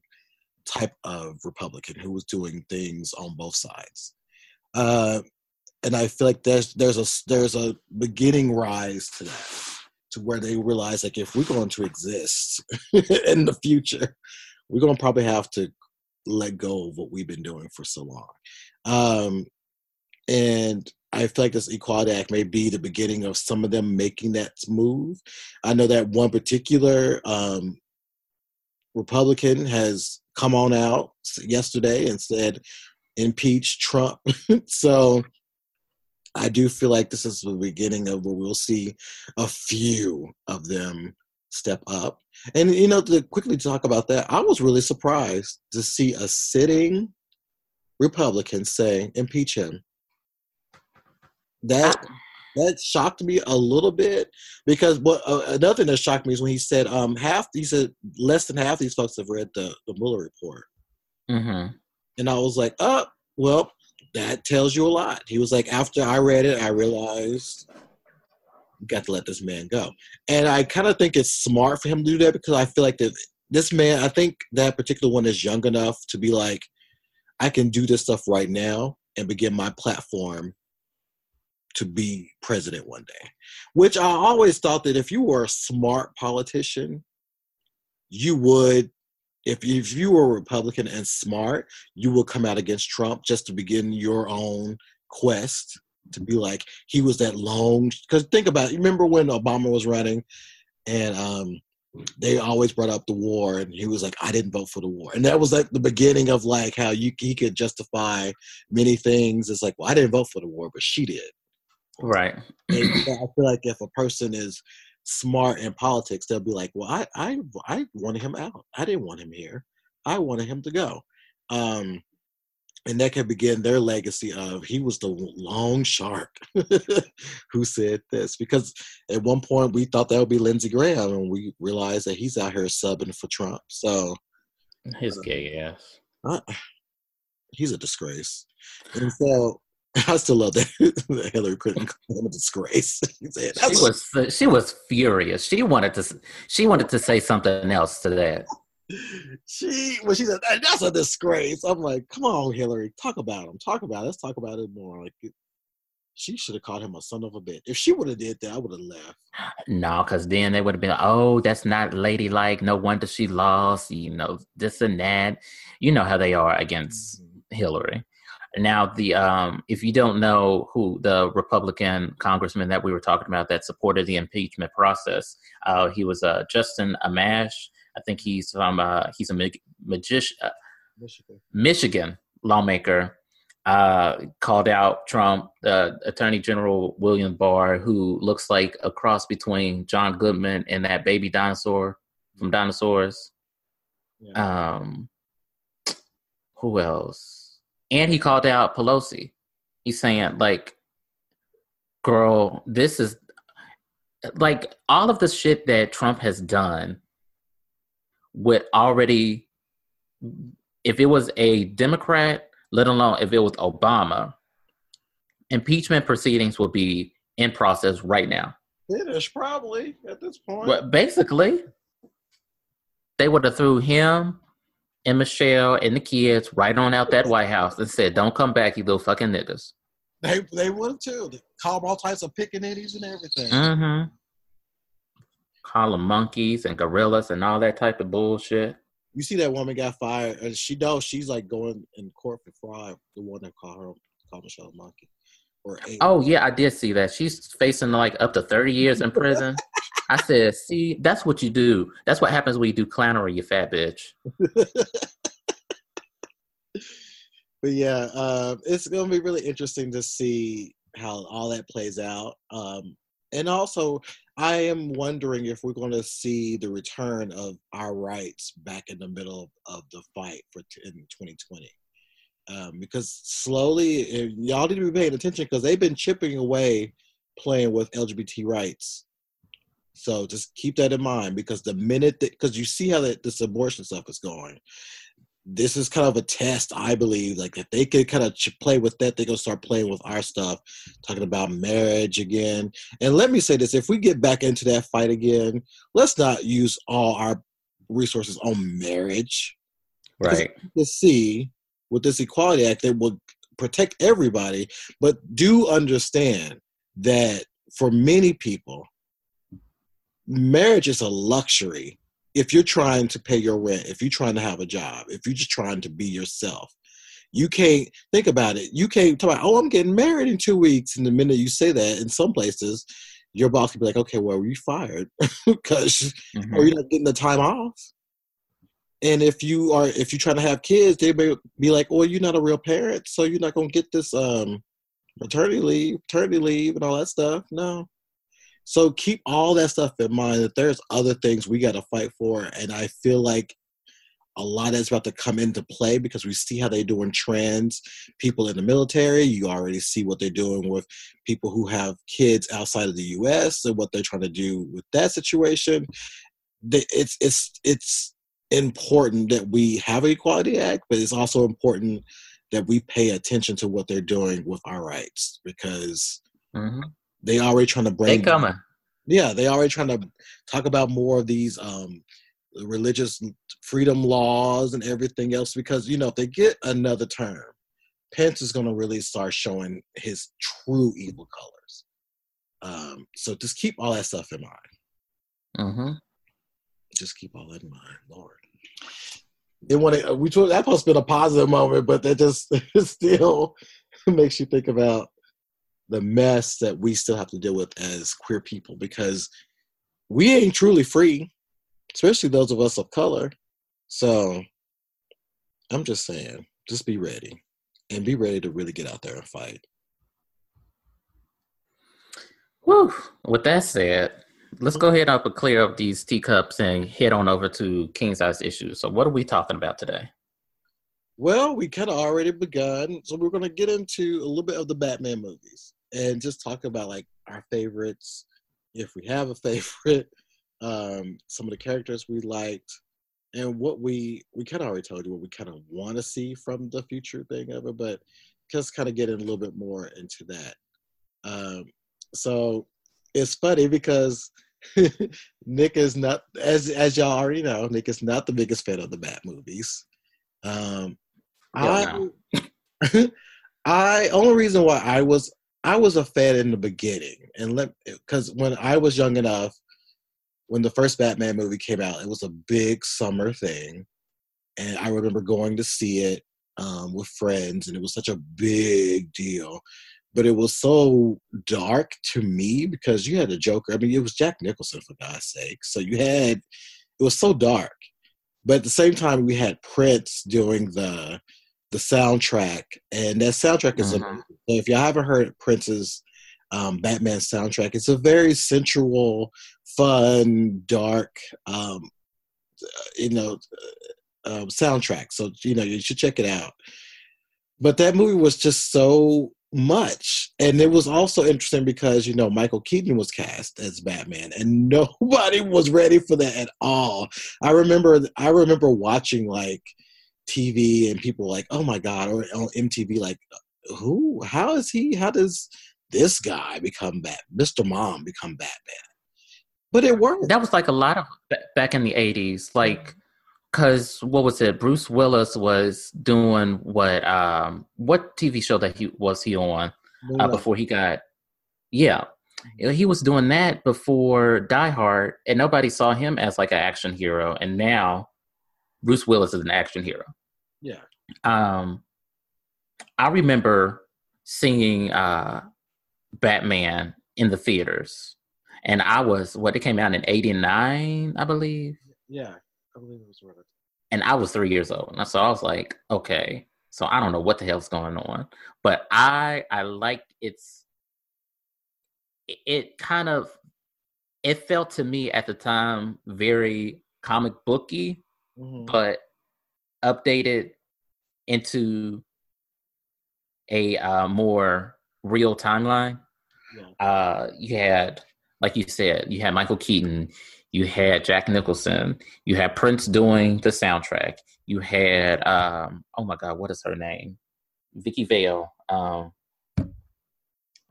type of Republican who was doing things on both sides. Uh, and I feel like there's there's a there's a beginning rise to that, to where they realize like if we're going to exist in the future, we're going to probably have to let go of what we've been doing for so long. Um, and I feel like this Equality Act may be the beginning of some of them making that move. I know that one particular um, Republican has come on out yesterday and said, impeach Trump. so I do feel like this is the beginning of where we'll see a few of them step up. And, you know, to quickly talk about that, I was really surprised to see a sitting Republican say, impeach him. That that shocked me a little bit because what uh, another thing that shocked me is when he said um half he said less than half these folks have read the the Mueller report. Mm-hmm. and I was like oh well that tells you a lot. He was like after I read it I realized got to let this man go. And I kind of think it's smart for him to do that because I feel like that this man I think that particular one is young enough to be like I can do this stuff right now and begin my platform to be president one day. Which I always thought that if you were a smart politician, you would, if if you were a Republican and smart, you would come out against Trump just to begin your own quest to be like he was that long. Because think about, it, remember when Obama was running, and um, they always brought up the war, and he was like, "I didn't vote for the war," and that was like the beginning of like how you he could justify many things. It's like, well, I didn't vote for the war, but she did. Right. And I feel like if a person is smart in politics, they'll be like, "Well, I I I wanted him out. I didn't want him here. I wanted him to go." Um, and that can begin their legacy of he was the long shark who said this because at one point we thought that would be Lindsey Graham and we realized that he's out here subbing for Trump. So his uh, gay ass. Uh, he's a disgrace. And so I still love that Hillary Clinton called him a disgrace. said, she was she was furious. She wanted to she wanted to say something else to that she when she said that's a disgrace. I'm like, come on, Hillary, talk about him. Talk about it. Let's talk about it more. Like she should have called him a son of a bitch. If she would have did that, I would have left. No, because then they would have been, oh, that's not ladylike. No wonder she lost. You know, this and that. You know how they are against mm-hmm. Hillary. Now, the um, if you don't know who the Republican congressman that we were talking about that supported the impeachment process, uh, he was uh, Justin Amash. I think he's from uh, he's a magician, uh, Michigan. Michigan lawmaker. Uh, called out Trump, uh, Attorney General William Barr, who looks like a cross between John Goodman and that baby dinosaur from Dinosaurs. Yeah. Um, who else? And he called out Pelosi. He's saying like, "Girl, this is like all of the shit that Trump has done would already, if it was a Democrat, let alone if it was Obama, impeachment proceedings would be in process right now. It is probably at this point. But basically, they would have threw him and Michelle and the kids right on out that White House and said, "Don't come back, you little fucking niggas." They they would too. They call them all types of pickaninnies and everything. Mm-hmm call them monkeys and gorillas and all that type of bullshit. You see that woman got fired, and she knows she's like going in court for fraud. The one that called her called Michelle a monkey. Or oh yeah, I did see that. She's facing like up to thirty years in prison. I said, see, that's what you do. That's what happens when you do clownery, you fat bitch. but yeah, uh, it's gonna be really interesting to see how all that plays out. Um, and also I am wondering if we're going to see the return of our rights back in the middle of, the fight for t- in 2020. Um, because slowly, y'all need to be paying attention because they've been chipping away playing with LGBT rights. So just keep that in mind because the minute that, because you see how that this abortion stuff is going, this is kind of a test, I believe. Like if they could kind of play with that, they're gonna start playing with our stuff, talking about marriage again. And let me say this: if we get back into that fight again, let's not use all our resources on marriage. Right. To see with this Equality Act that will protect everybody, but do understand that for many people, marriage is a luxury if you're trying to pay your rent, if you're trying to have a job, if you're just trying to be yourself, you can't think about it. You can't talk about, oh, I'm getting married in two weeks. And the minute you say that, in some places, your boss can be like, okay, well, you fired because mm-hmm. or you're not getting the time off. And if you are, if you're trying to have kids, they may be like, oh, you're not a real parent, so you're not gonna get this um maternity leave, paternity leave, and all that stuff. No, so keep all that stuff in mind that there's other things we got to fight for. And I feel like a lot that's about to come into play because we see how they're doing trans people in the military. You already see what they're doing with people who have kids outside of the U.S. and what they're trying to do with that situation. It's it's it's important that we have an Equality Act, but it's also important that we pay attention to what they're doing with our rights because mm-hmm. They already trying to bring. They coming. Yeah, they already trying to talk about more of these um, religious freedom laws and everything else because you know if they get another term, Pence is going to really start showing his true evil colors. Um, so just keep all that stuff in mind. Mm-hmm. Just keep all that in mind, Lord. They want to. We told that must have been a positive moment, but that just still makes you think about the mess that we still have to deal with as queer people because we ain't truly free, especially those of us of color. So I'm just saying, just be ready and be ready to really get out there and fight. Whew. With that said, let's go ahead and clear up these teacups and head on over to king size issues. So, what are we talking about today? Well, we kind of already begun, so we're going to get into a little bit of the Batman movies and just talk about like our favorites, if we have a favorite, um, some of the characters we liked, and what we we kind of already told you what we kind of want to see from the future thing of it, but just kind of getting a little bit more into that. Um, so it's funny because Nick is not as as y'all already know. Nick is not the biggest fan of the Bat movies. Um, I I only reason why I was I was a fan in the beginning, and let because when I was young enough, when the first Batman movie came out, it was a big summer thing, and I remember going to see it um, with friends, and it was such a big deal. But it was so dark to me because you had a Joker. I mean, it was Jack Nicholson for God's sake. So you had it was so dark, but at the same time, we had Prince doing the the soundtrack, and that soundtrack is mm-hmm. if you haven't heard Prince's um, Batman soundtrack, it's a very sensual, fun, dark, um, you know, uh, um, soundtrack. So you know you should check it out. But that movie was just so much, and it was also interesting because you know Michael Keaton was cast as Batman, and nobody was ready for that at all. I remember, I remember watching like TV and people like, oh my god, or on MTV, like, who? How is he? How does this guy become Bat? Mr. Mom become Batman? But it worked. That was like a lot of back in the '80s, like. Cause what was it? Bruce Willis was doing what? Um, what TV show that he was he on uh, before he got? Yeah, mm-hmm. he was doing that before Die Hard, and nobody saw him as like an action hero. And now Bruce Willis is an action hero. Yeah. Um, I remember seeing uh, Batman in the theaters, and I was what it came out in '89, I believe. Yeah, I believe it was right. And I was three years old, and so I was like, okay, so I don't know what the hell's going on, but I I liked its. It, it kind of, it felt to me at the time very comic booky, mm-hmm. but updated into a uh, more real timeline. Yeah. Uh, you had, like you said, you had Michael Keaton, you had Jack Nicholson, you had Prince doing the soundtrack, you had, um, oh my God, what is her name? Vicki Vale. Um,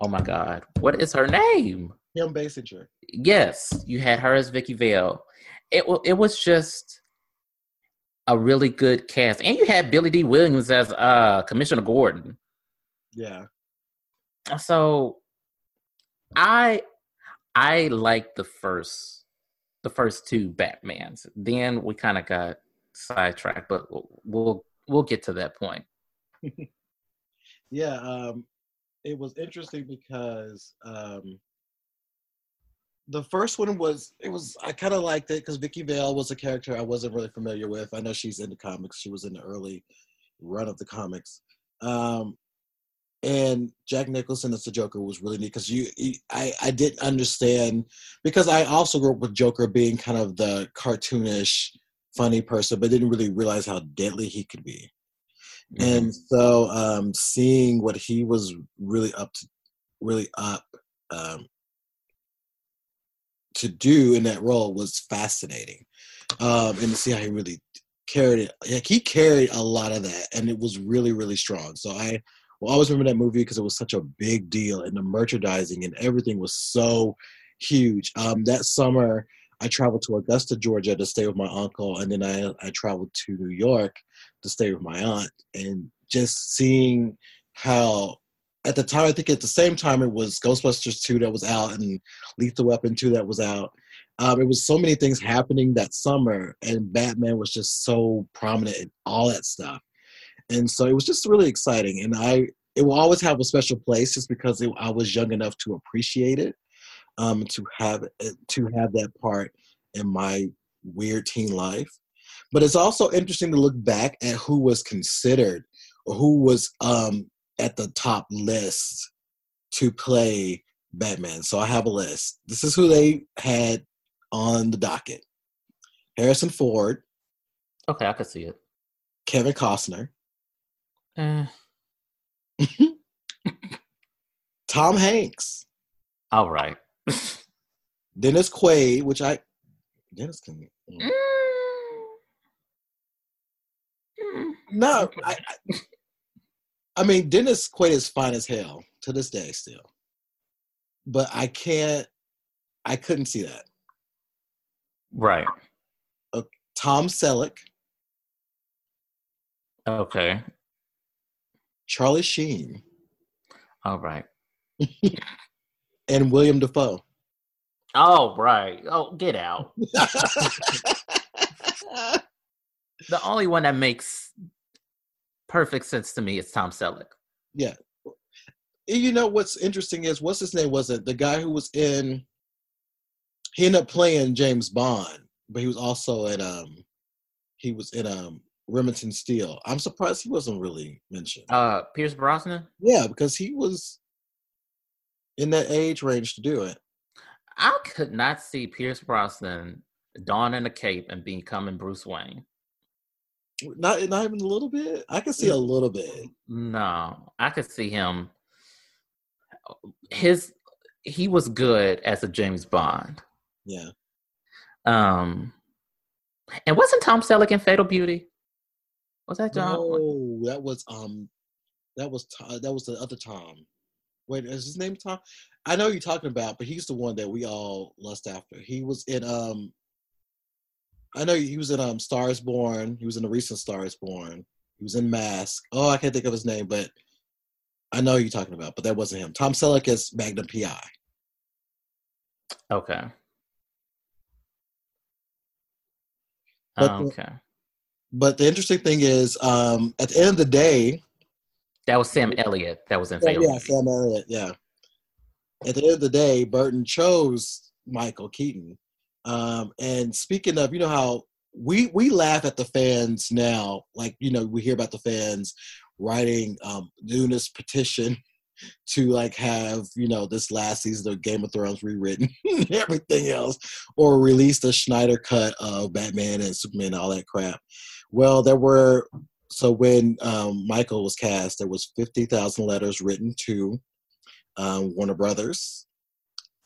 oh my God, what is her name? Kim Basinger. Yes, you had her as Vicki Vale. It it was just a really good cast, and you had Billy Dee Williams as uh, Commissioner Gordon. Yeah. So, I I like the first the first two Batmans. Then we kind of got sidetracked, but we'll we'll get to that point. yeah, um, it was interesting because um, the first one was it was I kind of liked it because Vicki Vale was a character I wasn't really familiar with. I know she's in the comics; she was in the early run of the comics. Um, and Jack Nicholson as the Joker was really neat because you, I, I didn't understand because I also grew up with Joker being kind of the cartoonish, funny person, but didn't really realize how deadly he could be. Mm-hmm. And so, um, seeing what he was really up to, really up um, to do in that role was fascinating, um, and to see how he really carried it. Like he carried a lot of that, and it was really really strong. So I will always remember that movie because it was such a big deal, and the merchandising and everything was so huge. Um, that summer, I traveled to Augusta, Georgia, to stay with my uncle, and then I I traveled to New York to stay with my aunt, and just seeing how at the time, I think at the same time it was Ghostbusters 2 that was out and Lethal Weapon 2 that was out. Um, it was so many things happening that summer, and Batman was just so prominent in all that stuff. And so it was just really exciting. And I, it will always have a special place just because it, I was young enough to appreciate it, um, to have to have that part in my weird teen life. But it's also interesting to look back at who was considered or who was um, at the top list to play Batman. So I have a list. This is who they had on the docket: Harrison Ford. Okay, I could see it. Kevin Costner. Eh. Tom Hanks. All right. Dennis Quaid, which I Dennis can. Mm. Mm. No, I, I, I mean Dennis Quaid is fine as hell to this day still, but I can't. I couldn't see that. Right. Uh, Tom Selleck, Okay. Charlie Sheen, All right. and William Dafoe. Oh, right. Oh, get out. The only one that makes perfect sense to me is Tom Selleck. yeah. You know what's interesting is what's his name was it the guy who was in. He ended up playing James Bond, but he was also in um, he was in um Remington Steele. I'm surprised he wasn't really mentioned. Uh, Pierce Brosnan. Yeah, because he was in that age range to do it. I could not see Pierce Brosnan donning a cape and becoming Bruce Wayne. Not not even a little bit. I can see a little bit. No, I could see him. His he was good as a James Bond. Yeah. Um, and wasn't Tom Selleck in Fatal Beauty? Was that John? No, that was um, that was Tom, that was the other Tom. Wait, is his name Tom? I know you're talking about, but he's the one that we all lust after. He was in um, I know he was in um Stars Born. He was in the recent Stars Born. He was in Mask. Oh, I can't think of his name, but I know you're talking about. But that wasn't him. Tom Selleck is Magnum PI. Okay. But the- okay. But the interesting thing is, um, at the end of the day, That was Sam Elliott. That was in Yeah, yeah, Sam Elliott. Yeah. At the end of the day, Burton chose Michael Keaton. Um, and speaking of, you know how we we laugh at the fans now, like you know we hear about the fans writing um, doing this petition to like have you know this last season of Game of Thrones rewritten, everything else, or release the Snyder cut of Batman and Superman and all that crap. Well, there were so when um, Michael was cast, there was fifty thousand letters written to um, Warner Brothers.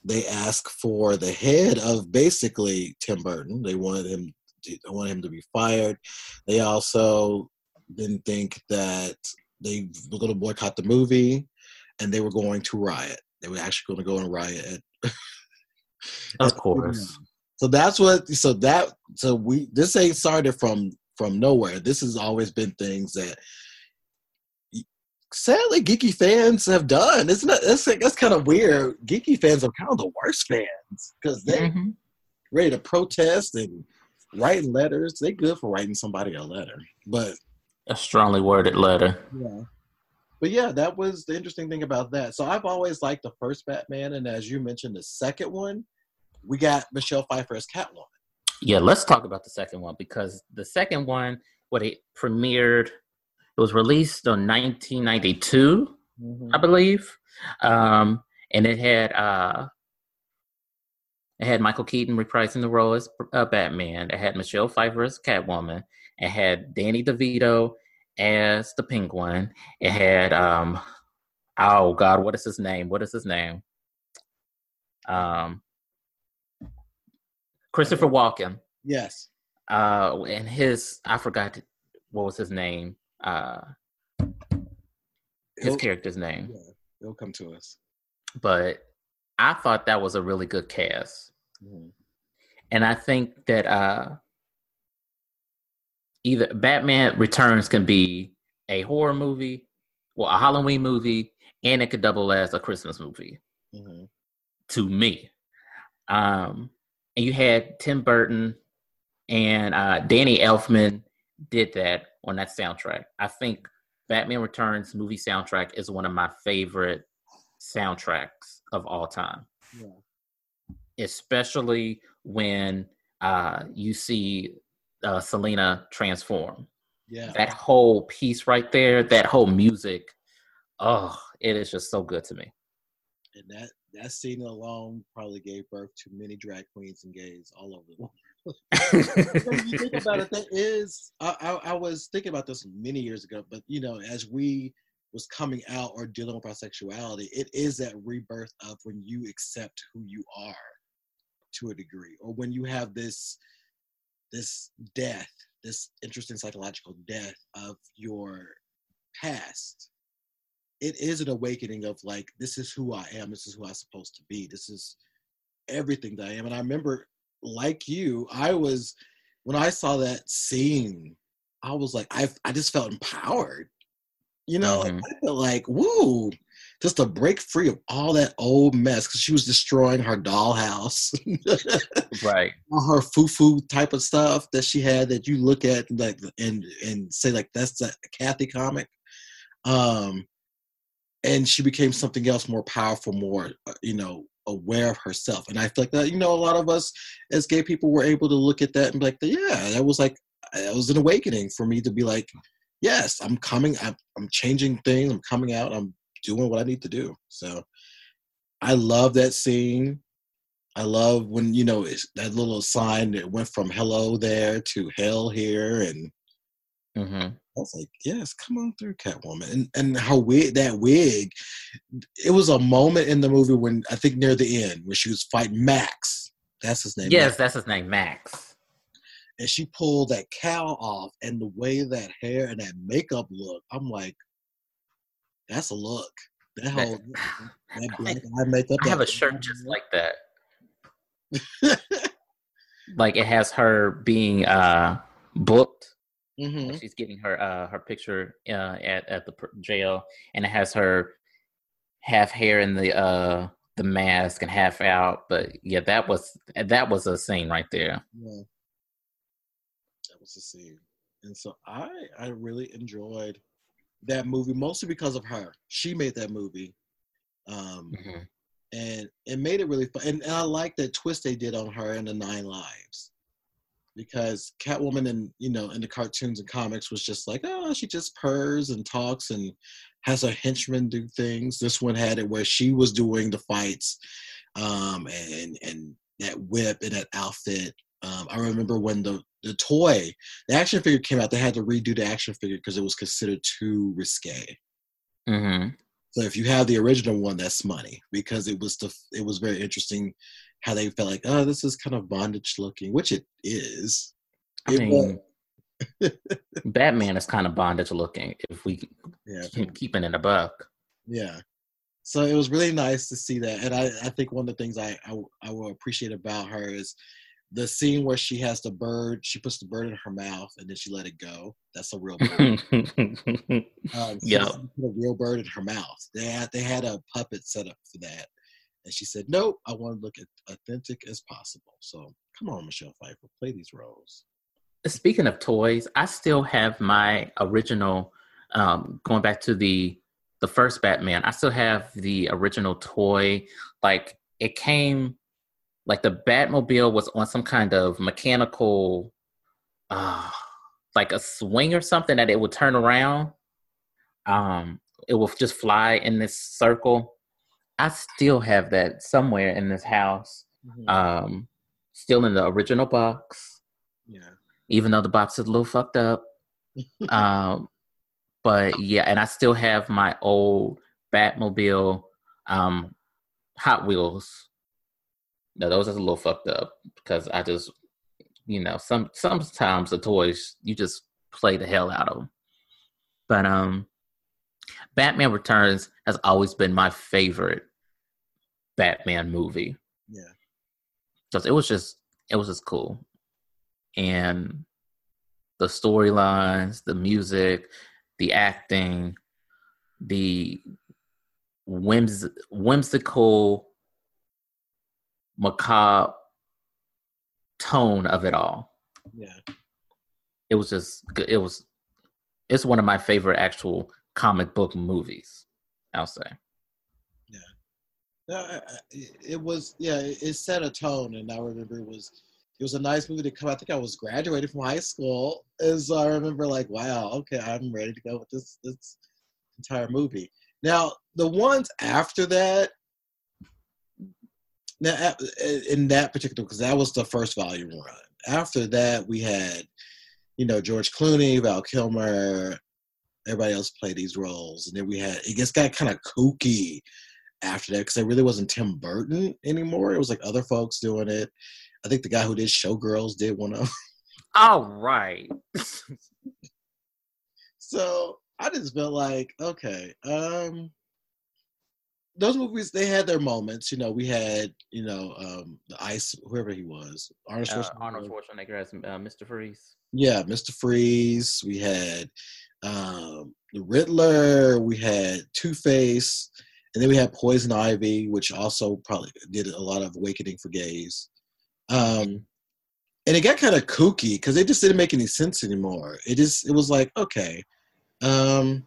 They asked for the head of basically Tim Burton. They wanted him. To, they wanted him to be fired. They also didn't think that they were going to boycott the movie, and they were going to riot. They were actually going to go and riot. At, Of course. So that's what. So that. So we. This ain't started from from nowhere. This has always been things that sadly geeky fans have done. Isn't that that's that's kind of weird? Geeky fans are kind of the worst fans because they Mhm. ready to protest and write letters. They good for writing somebody a letter, but A strongly worded letter. yeah. But yeah, that was the interesting thing about that. So I've always liked the first Batman, and as you mentioned, the second one, we got Michelle Pfeiffer as Catwoman. Yeah, let's talk about the second one because the second one, what it premiered, it was released in 1992, I believe, um, and it had uh, it had Michael Keaton reprising the role as uh, Batman. It had Michelle Pfeiffer as Catwoman. It had Danny DeVito as the Penguin. It had um, oh God, what is his name? What is his name? Um, Christopher Walken Yes. uh and his i forgot what was his name uh his He'll- character's name Yeah, it'll come to us. but i thought that was a really good cast Mhm. and i think that uh either batman returns can be a horror movie well a halloween movie and it could double as a christmas movie Mhm. to me. Um, and you had Tim Burton and uh, Danny Elfman did that on that soundtrack. I think Batman Returns movie soundtrack is one of my favorite soundtracks of all time. Yeah. Especially when uh, you see uh, Selina transform. Yeah. That whole piece right there, that whole music, oh, it is just so good to me. And that that scene alone probably gave birth to many drag queens and gays all over the world. you think about it, that is. I, I, I, was thinking about this many years ago, but you know, as we was coming out or dealing with our sexuality, it is that rebirth of when you accept who you are to a degree, or when you have this this death, this interesting psychological death of your past. It is an awakening of like, this is who I am. This is who I'm supposed to be. This is everything that I am. And I remember, like you, I was when I saw that scene, I was like, I I just felt empowered. You know, mm-hmm. I felt like, woo, just to break free of all that old mess because she was destroying her dollhouse, right? All her foo-foo type of stuff that she had that you look at like and and say like that's a Cathy comic, um, and she became something else more powerful, more uh, you know aware of herself. And I feel like that you know a lot of us as gay people were able to look at that and be like, yeah, that was like that was an awakening for me to be like yes, I'm coming, I'm, I'm changing things, I'm coming out, I'm doing what I need to do. So I love that scene. I love when, you know, that little sign that went from hello there to hell here. And mm-hmm. I was like, yes, come on through, Catwoman. And, and how wig, that wig, it was a moment in the movie when I think near the end when she was fighting Max. That's his name. Yes, Max. that's his name, Max and she pulled that cowl off and the way that hair and that makeup look i'm like that's a look that whole that black eye makeup i have a shirt just like that like it has her being uh booked mm-hmm. she's getting her uh her picture uh at at the jail and it has her half hair in the uh the mask and half out but yeah that was that was a scene right there yeah was the scene. And so I I really enjoyed that movie mostly because of her. She made that movie. Um mm-hmm. and it made it really fun. And, and I like that twist they did on her in the Nine Lives. Because Catwoman and you know in the cartoons and comics was just like, oh, she just purrs and talks and has her henchmen do things. This one had it where she was doing the fights, um, and and that whip and that outfit. Um, I remember when the the toy, the action figure came out, they had to redo the action figure because it was considered too risque. Mm-hmm. So if you have the original one, that's money because it was the it was very interesting how they felt like, oh, this is kind of bondage looking, which it is. I mean, Batman is kind of bondage looking if we yeah. keep keeping it a buck. Yeah. So it was really nice to see that, and I, I think one of the things I, I I will appreciate about her is the scene where she has the bird, she puts the bird in her mouth and then she let it go. That's a real bird. um, yeah, a real bird in her mouth. They had they had a puppet set up for that, and she said, "Nope, I want to look as authentic as possible." So come on, Michelle Pfeiffer, play these roles. Speaking of toys, I still have my original. Um, going back to the the first Batman, I still have the original toy. Like it came like the Batmobile was on some kind of mechanical, uh, like a swing or something that it would turn around. Um, it will just fly in this circle. I still have that somewhere in this house. Mm-hmm. Um, still in the original box. Yeah. Even though the box is a little fucked up. um, but yeah, and I still have my old Batmobile um, Hot Wheels no, those are a little fucked up because I just, you know, some sometimes the toys you just play the hell out of them. But um, Batman Returns has always been my favorite Batman movie. Yeah, because it was just it was just cool, and the storylines, the music, the acting, the whims whimsical macabre tone of it all. Yeah. It was just it was it's one of my favorite actual comic book movies. I'll say. Yeah, it was yeah, it set a tone, and I remember it was it was a nice movie to come. I think I was graduating from high school, so I remember like, wow, okay, I'm ready to go with this this entire movie. Now the ones after that, now in that particular because that was the first volume run. After that, we had you know George Clooney, Val Kilmer, everybody else played these roles, and then we had it just got kind of kooky after that because it really wasn't Tim Burton anymore. It was like other folks doing it. I think the guy who did Showgirls did one of. All right. so I just felt like, okay, um, those movies they had their moments. You know, we had you know um, the ice, whoever he was, Arnold Schwarzenegger, uh, Arnold Schwarzenegger as uh, Mr. Freeze. Yeah, Mr. Freeze. We had um, the Riddler. We had Two Face. And then we had Poison Ivy, which also probably did a lot of awakening for gays. Um, and it got kind of kooky because it just didn't make any sense anymore. It just it was like okay, um,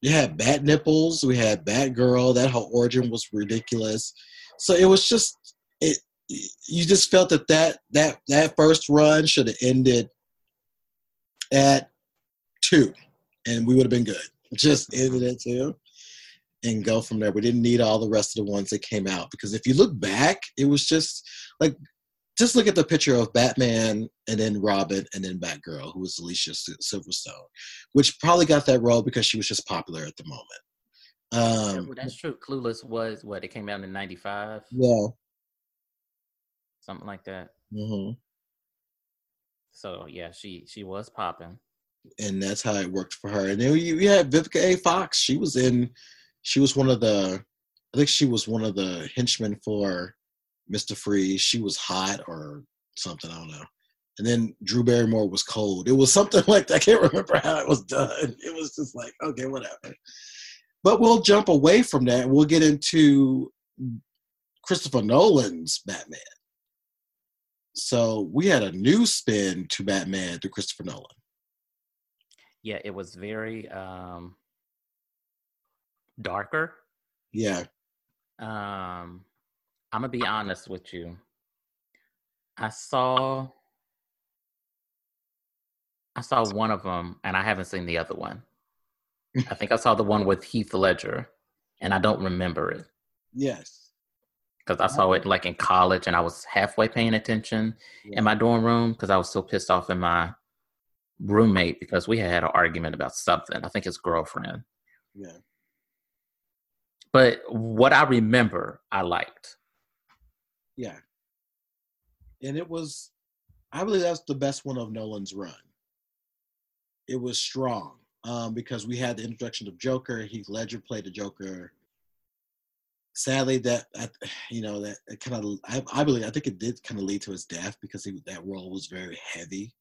you had Bat Nipples, we had Batgirl. That whole origin was ridiculous. So it was just it. You just felt that that that that first run should have ended at two, and we would have been good. Just ended at two and go from there. We didn't need all the rest of the ones that came out because if you look back, it was just like just look at the picture of Batman and then Robin and then Batgirl, who was Alicia Silverstone, which probably got that role because she was just popular at the moment. Um, yeah, that's true. Clueless was what it came out in '95. Yeah, something like that. Mm-hmm. So yeah, she she was popping, and that's how it worked for her. And then you, you had Vivica A. Fox. She was in she was one of the I think she was one of the henchmen for Mr. Freeze. She was hot or something, I don't know. And then Drew Barrymore was cold. It was something like that. I can't remember how it was done. It was just like, okay, whatever. But we'll jump away from that. We'll get into Christopher Nolan's Batman. So we had a new spin to Batman through Christopher Nolan. Yeah, it was very um darker. Yeah. Um, I'm gonna be honest with you. I saw I saw one of them, and I haven't seen the other one. I think I saw the one with Heath Ledger, and I don't remember it. Yes. Because I saw it like in college, and I was halfway paying attention yeah. in my dorm room because I was so pissed off in my roommate because we had an argument about something. I think his girlfriend. Yeah. But what I remember, I liked. Yeah. And it was, I believe that's the best one of Nolan's run. It was strong um, because we had the introduction of Joker. Heath Ledger played the Joker. Sadly, that you know that kind of I, I, believe I think it did kind of lead to his death because he, that role was very heavy.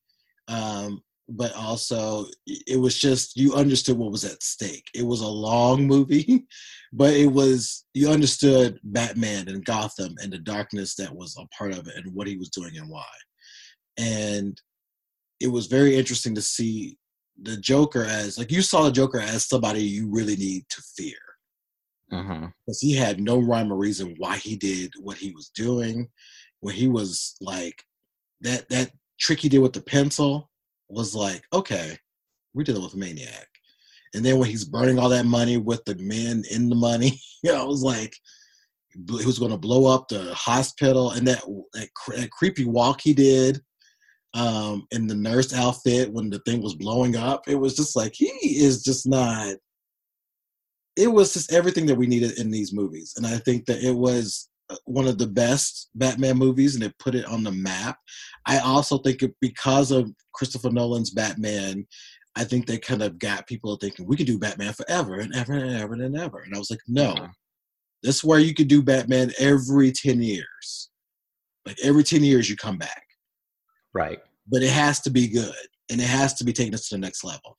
Um, but also it was just you understood what was at stake. It was a long movie, but it was you understood Batman and Gotham and the darkness that was a part of it and what he was doing and why. And it was very interesting to see the Joker as like you saw the Joker as somebody you really need to fear. Mm-hmm. Because he had no rhyme or reason why he did what he was doing. When he was like that that trick he did with the pencil, was like, okay, we're dealing with a maniac. And then when he's burning all that money with the men in the money, you know, I was like, he was going to blow up the hospital and that, that, that creepy walk he did um, in the nurse outfit when the thing was blowing up. It was just like, he is just not, it was just everything that we needed in these movies. And I think that it was one of the best Batman movies and it put it on the map. I also think it, because of Christopher Nolan's Batman, I think they kind of got people thinking we could do Batman forever and ever and ever and ever. And I was like, no, mm-hmm. this is where you could do Batman every 10 years. Like every 10 years you come back. Right. But it has to be good and it has to be taken us to the next level.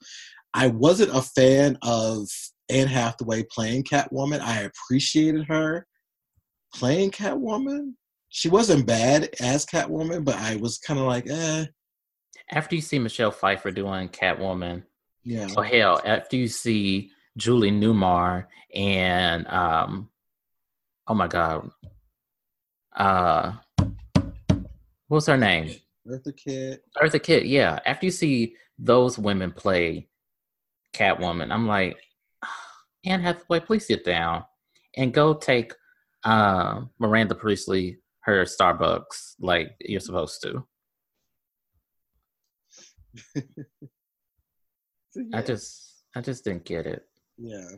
I wasn't a fan of Anne Hathaway playing Catwoman. I appreciated her playing Catwoman. She wasn't bad as Catwoman, but I was kind of like, eh. After you see Michelle Pfeiffer doing Catwoman, yeah. Oh hell, after you see Julie Newmar and um, oh my god, uh, what's her name? Eartha Kitt. Eartha Kitt. Yeah. After you see those women play Catwoman, I'm like, Anne Hathaway, please sit down and go take uh, Miranda Priestly her Starbucks like you're supposed to. so, yeah. I just I just didn't get it. Yeah.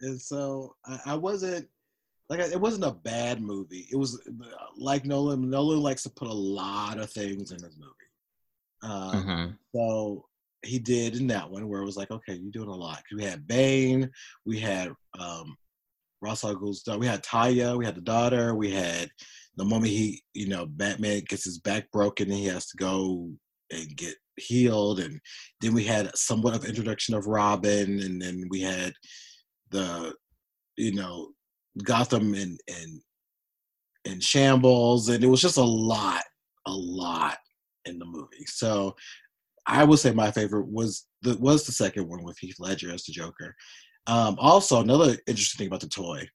And so I, I wasn't like it wasn't a bad movie. It was like Nolan. Nolan likes to put a lot of things in his movie. Um, mm-hmm. So he did in that one where it was like, okay, you're doing a lot. We had Bane, we had um, Ra's daughter, we had Talia. we had the daughter, we had the moment he, you know, Batman gets his back broken and he has to go and get healed, and then we had somewhat of introduction of Robin, and then we had the, you know, Gotham and and and shambles, and it was just a lot, a lot in the movie. So I would say my favorite was the was the second one with Heath Ledger as the Joker. Um, also, another interesting thing about the toy.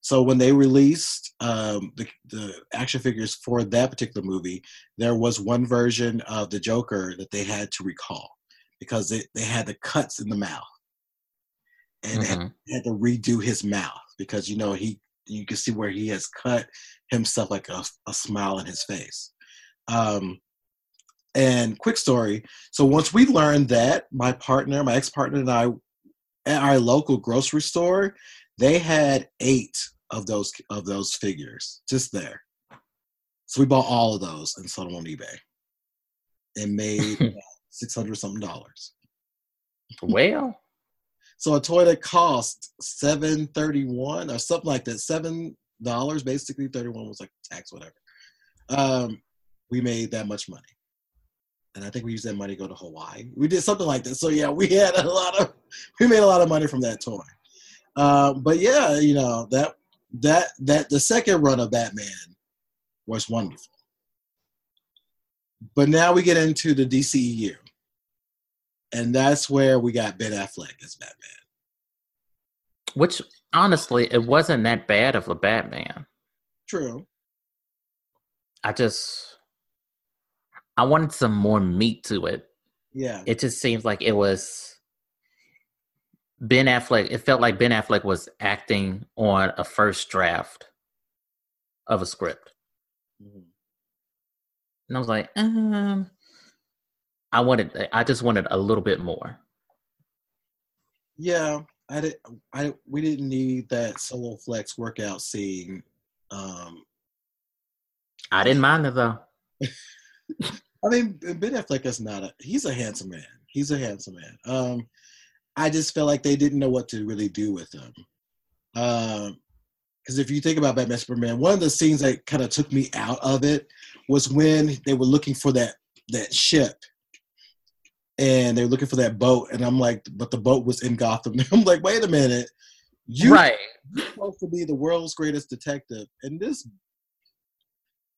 So when they released um, the, the action figures for that particular movie, there was one version of the Joker that they had to recall because they, they had the cuts in the mouth and mm-hmm. had, had to redo his mouth because you know he you can see where he has cut himself like a, a smile in his face. Um, and quick story. So once we learned that, my partner, my ex partner, and I, at our local grocery store, they had eight of those of those figures just there. So we bought all of those and sold them on eBay, and made six hundred something dollars. Well, so a toy that cost seven thirty one or something like that, seven dollars basically. Thirty one was like tax, whatever. Um, we made that much money and I think we used that money to go to Hawaii. We did something like that. So yeah, we had a lot of we made a lot of money from that toy. Uh, but yeah, you know that that that the second run of Batman was wonderful. But now we get into the DCEU. And that's where we got Ben Affleck as Batman. Which honestly, it wasn't that bad of a Batman. True. I just I wanted some more meat to it. Yeah. It just seems like it was Ben Affleck. It felt like Ben Affleck was acting on a first draft of a script. Mm-hmm. And I was like, um, I wanted, I just wanted a little bit more. Yeah, I did. I we didn't need that solo flex workout scene. Um, I didn't mind it though. I mean, Ben Affleck is not a. He's a handsome man. He's a handsome man. Um, I just felt like they didn't know what to really do with him. Um, because if you think about Batman Superman, one of the scenes that kind of took me out of it was when they were looking for that that ship, and they were looking for that boat, and I'm like, but the boat was in Gotham. I'm like, wait a minute, you right. you're supposed to be the world's greatest detective, and this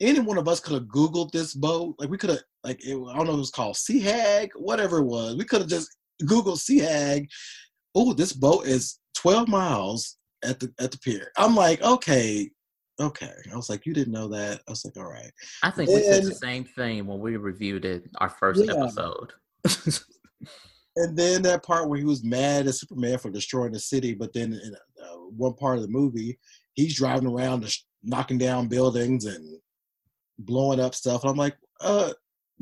any one of us could have Googled this boat. Like we could have, like it, I don't know, it was called Sea Hag, whatever it was. We could have just Googled Sea Hag. Oh, this boat is 12 miles at the at the pier. I'm like, okay, okay. I was like, you didn't know that. I was like, all right. I think and, we said the same thing when we reviewed it our first yeah. episode. and then that part where he was mad at Superman for destroying the city, but then in uh, one part of the movie, he's driving around knocking down buildings and blowing up stuff. And I'm like, uh,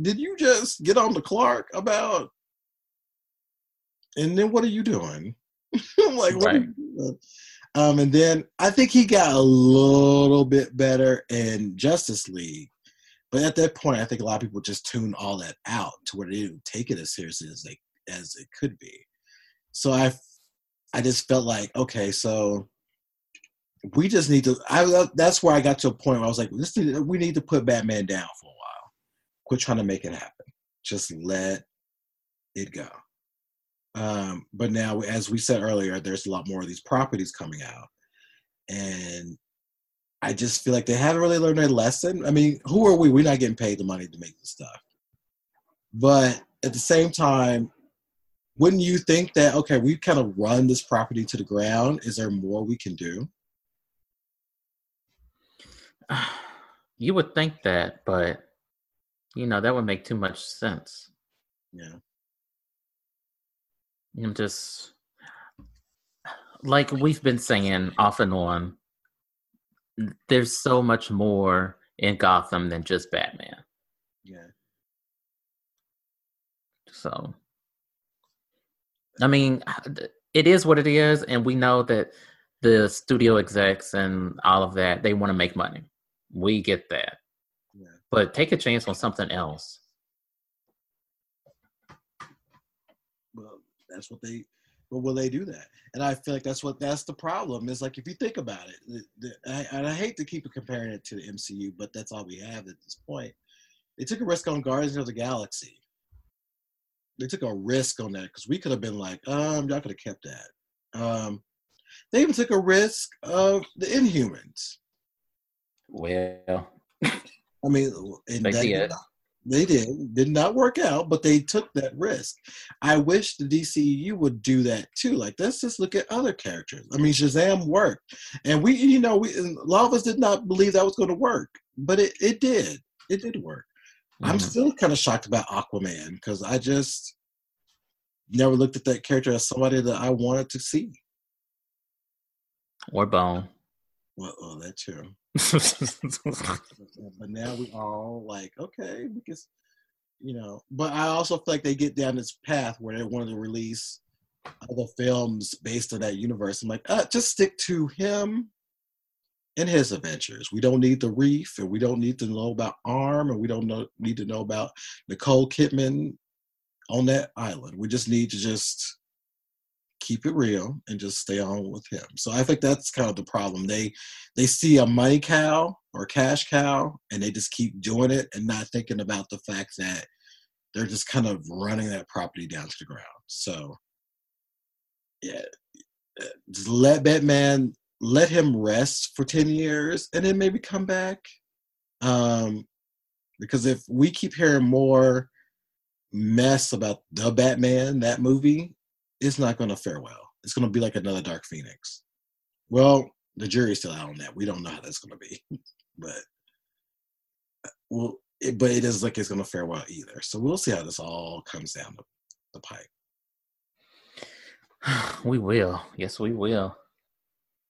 did you just get on the Clark about? And then what are you doing? I'm like, what right. Um, and then I think he got a little bit better in Justice League. But at that point, I think a lot of people just tuned all that out to where they didn't take it as seriously as they as it could be. So I, I just felt like, okay, so we just need to. I that's where I got to a point where I was like, this we need to put Batman down for a while. Quit trying to make it happen. Just let it go. Um, but now, as we said earlier, there's a lot more of these properties coming out, and I just feel like they haven't really learned their lesson. I mean, who are we? We're not getting paid the money to make this stuff. But at the same time, wouldn't you think that okay, we kind of run this property to the ground? Is there more we can do? You would think that, but you know that would make too much sense. Yeah. I'm just like we've been saying off and on, there's so much more in Gotham than just Batman. Yeah. So, I mean, it is what it is, and we know that the studio execs and all of that they want to make money. We get that. Yeah. But take a chance on something else. Well, that's what they. But will they do that? And I feel like that's what that's the problem. Is like if you think about it, the, the, I, and I hate to keep comparing it to the MCU, but that's all we have at this point. They took a risk on Guardians of the Galaxy. They took a risk on that because we could have been like, um, y'all could have kept that. Um, they even took a risk of the Inhumans. Well, I mean, and They did. not- they did. Did not work out, but they took that risk. I wish the DCU would do that too. Like, let's just look at other characters. I mean, Shazam worked, and we, you know, we a lot of us did not believe that was going to work, but it, it did. It did work. I'm mhm. still kind of shocked about Aquaman because I just never looked at that character as somebody that I wanted to see. or Bone. Well, oh, that's true. but now we all like, okay, we can, you know. But I also feel like they get down this path where they want to release other films based on that universe. I'm like, uh, just stick to him and his adventures. We don't need the Reef, and we don't need to know about Orm, and we don't know, need to know about Nicole Kidman on that island. We just need to just keep it real and just stay on with him. So I think that's kind of the problem. They they see a money cow or cash cow and they just keep doing it and not thinking about the fact that they're just kind of running that property down to the ground. So yeah, uh, just let Batman let him rest for 10 years and then maybe come back. Um because if we keep hearing more mess about the Batman, that movie, it's not going to fare well. It's going to be like another Dark Phoenix. Well, the jury's still out on that. We don't know how that's going to be, but uh, well, it, but it is like it's going to fare well either. So we'll see how this all comes down the, the pipe. we will. Yes, we will.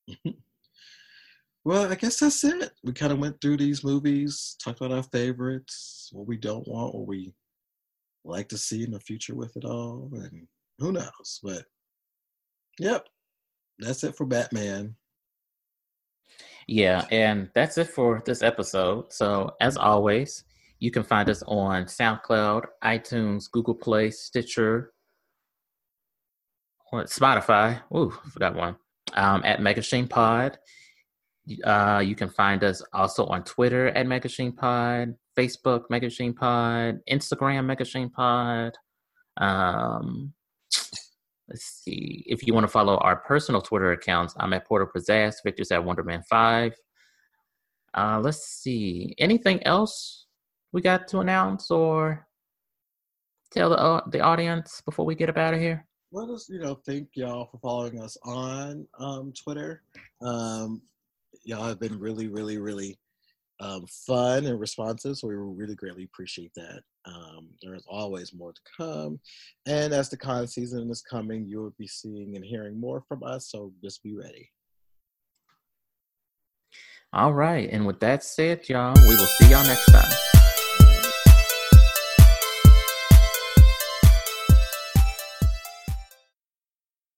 Well, I guess that's it. We kind of went through these movies, talked about our favorites, what we don't want, what we like to see in the future with it all, and who knows. But yep, that's it for Batman. Yeah, and that's it for this episode. So, as always, you can find us on SoundCloud, iTunes, Google Play, Stitcher, Spotify. Ooh, forgot one. Um, at Megashine Pod. Uh, you can find us also on Twitter at Megashine Pod, Facebook Megashine Pod, Instagram Megashine Pod. Um, let's see. If you want to follow our personal Twitter accounts, I'm at Porter Pizzazz, Victor's at Wonderman5. Uh, let's see. Anything else we got to announce or tell the, uh, the audience before we get up out of here? Let us, you know, thank y'all for following us on um, Twitter. Um, y'all have been really, really, really um, fun and responsive, so we really greatly appreciate that. Um, there's always more to come, and as the con season is coming, you will be seeing and hearing more from us. So just be ready. All right. And with that said, y'all, we will see y'all next time.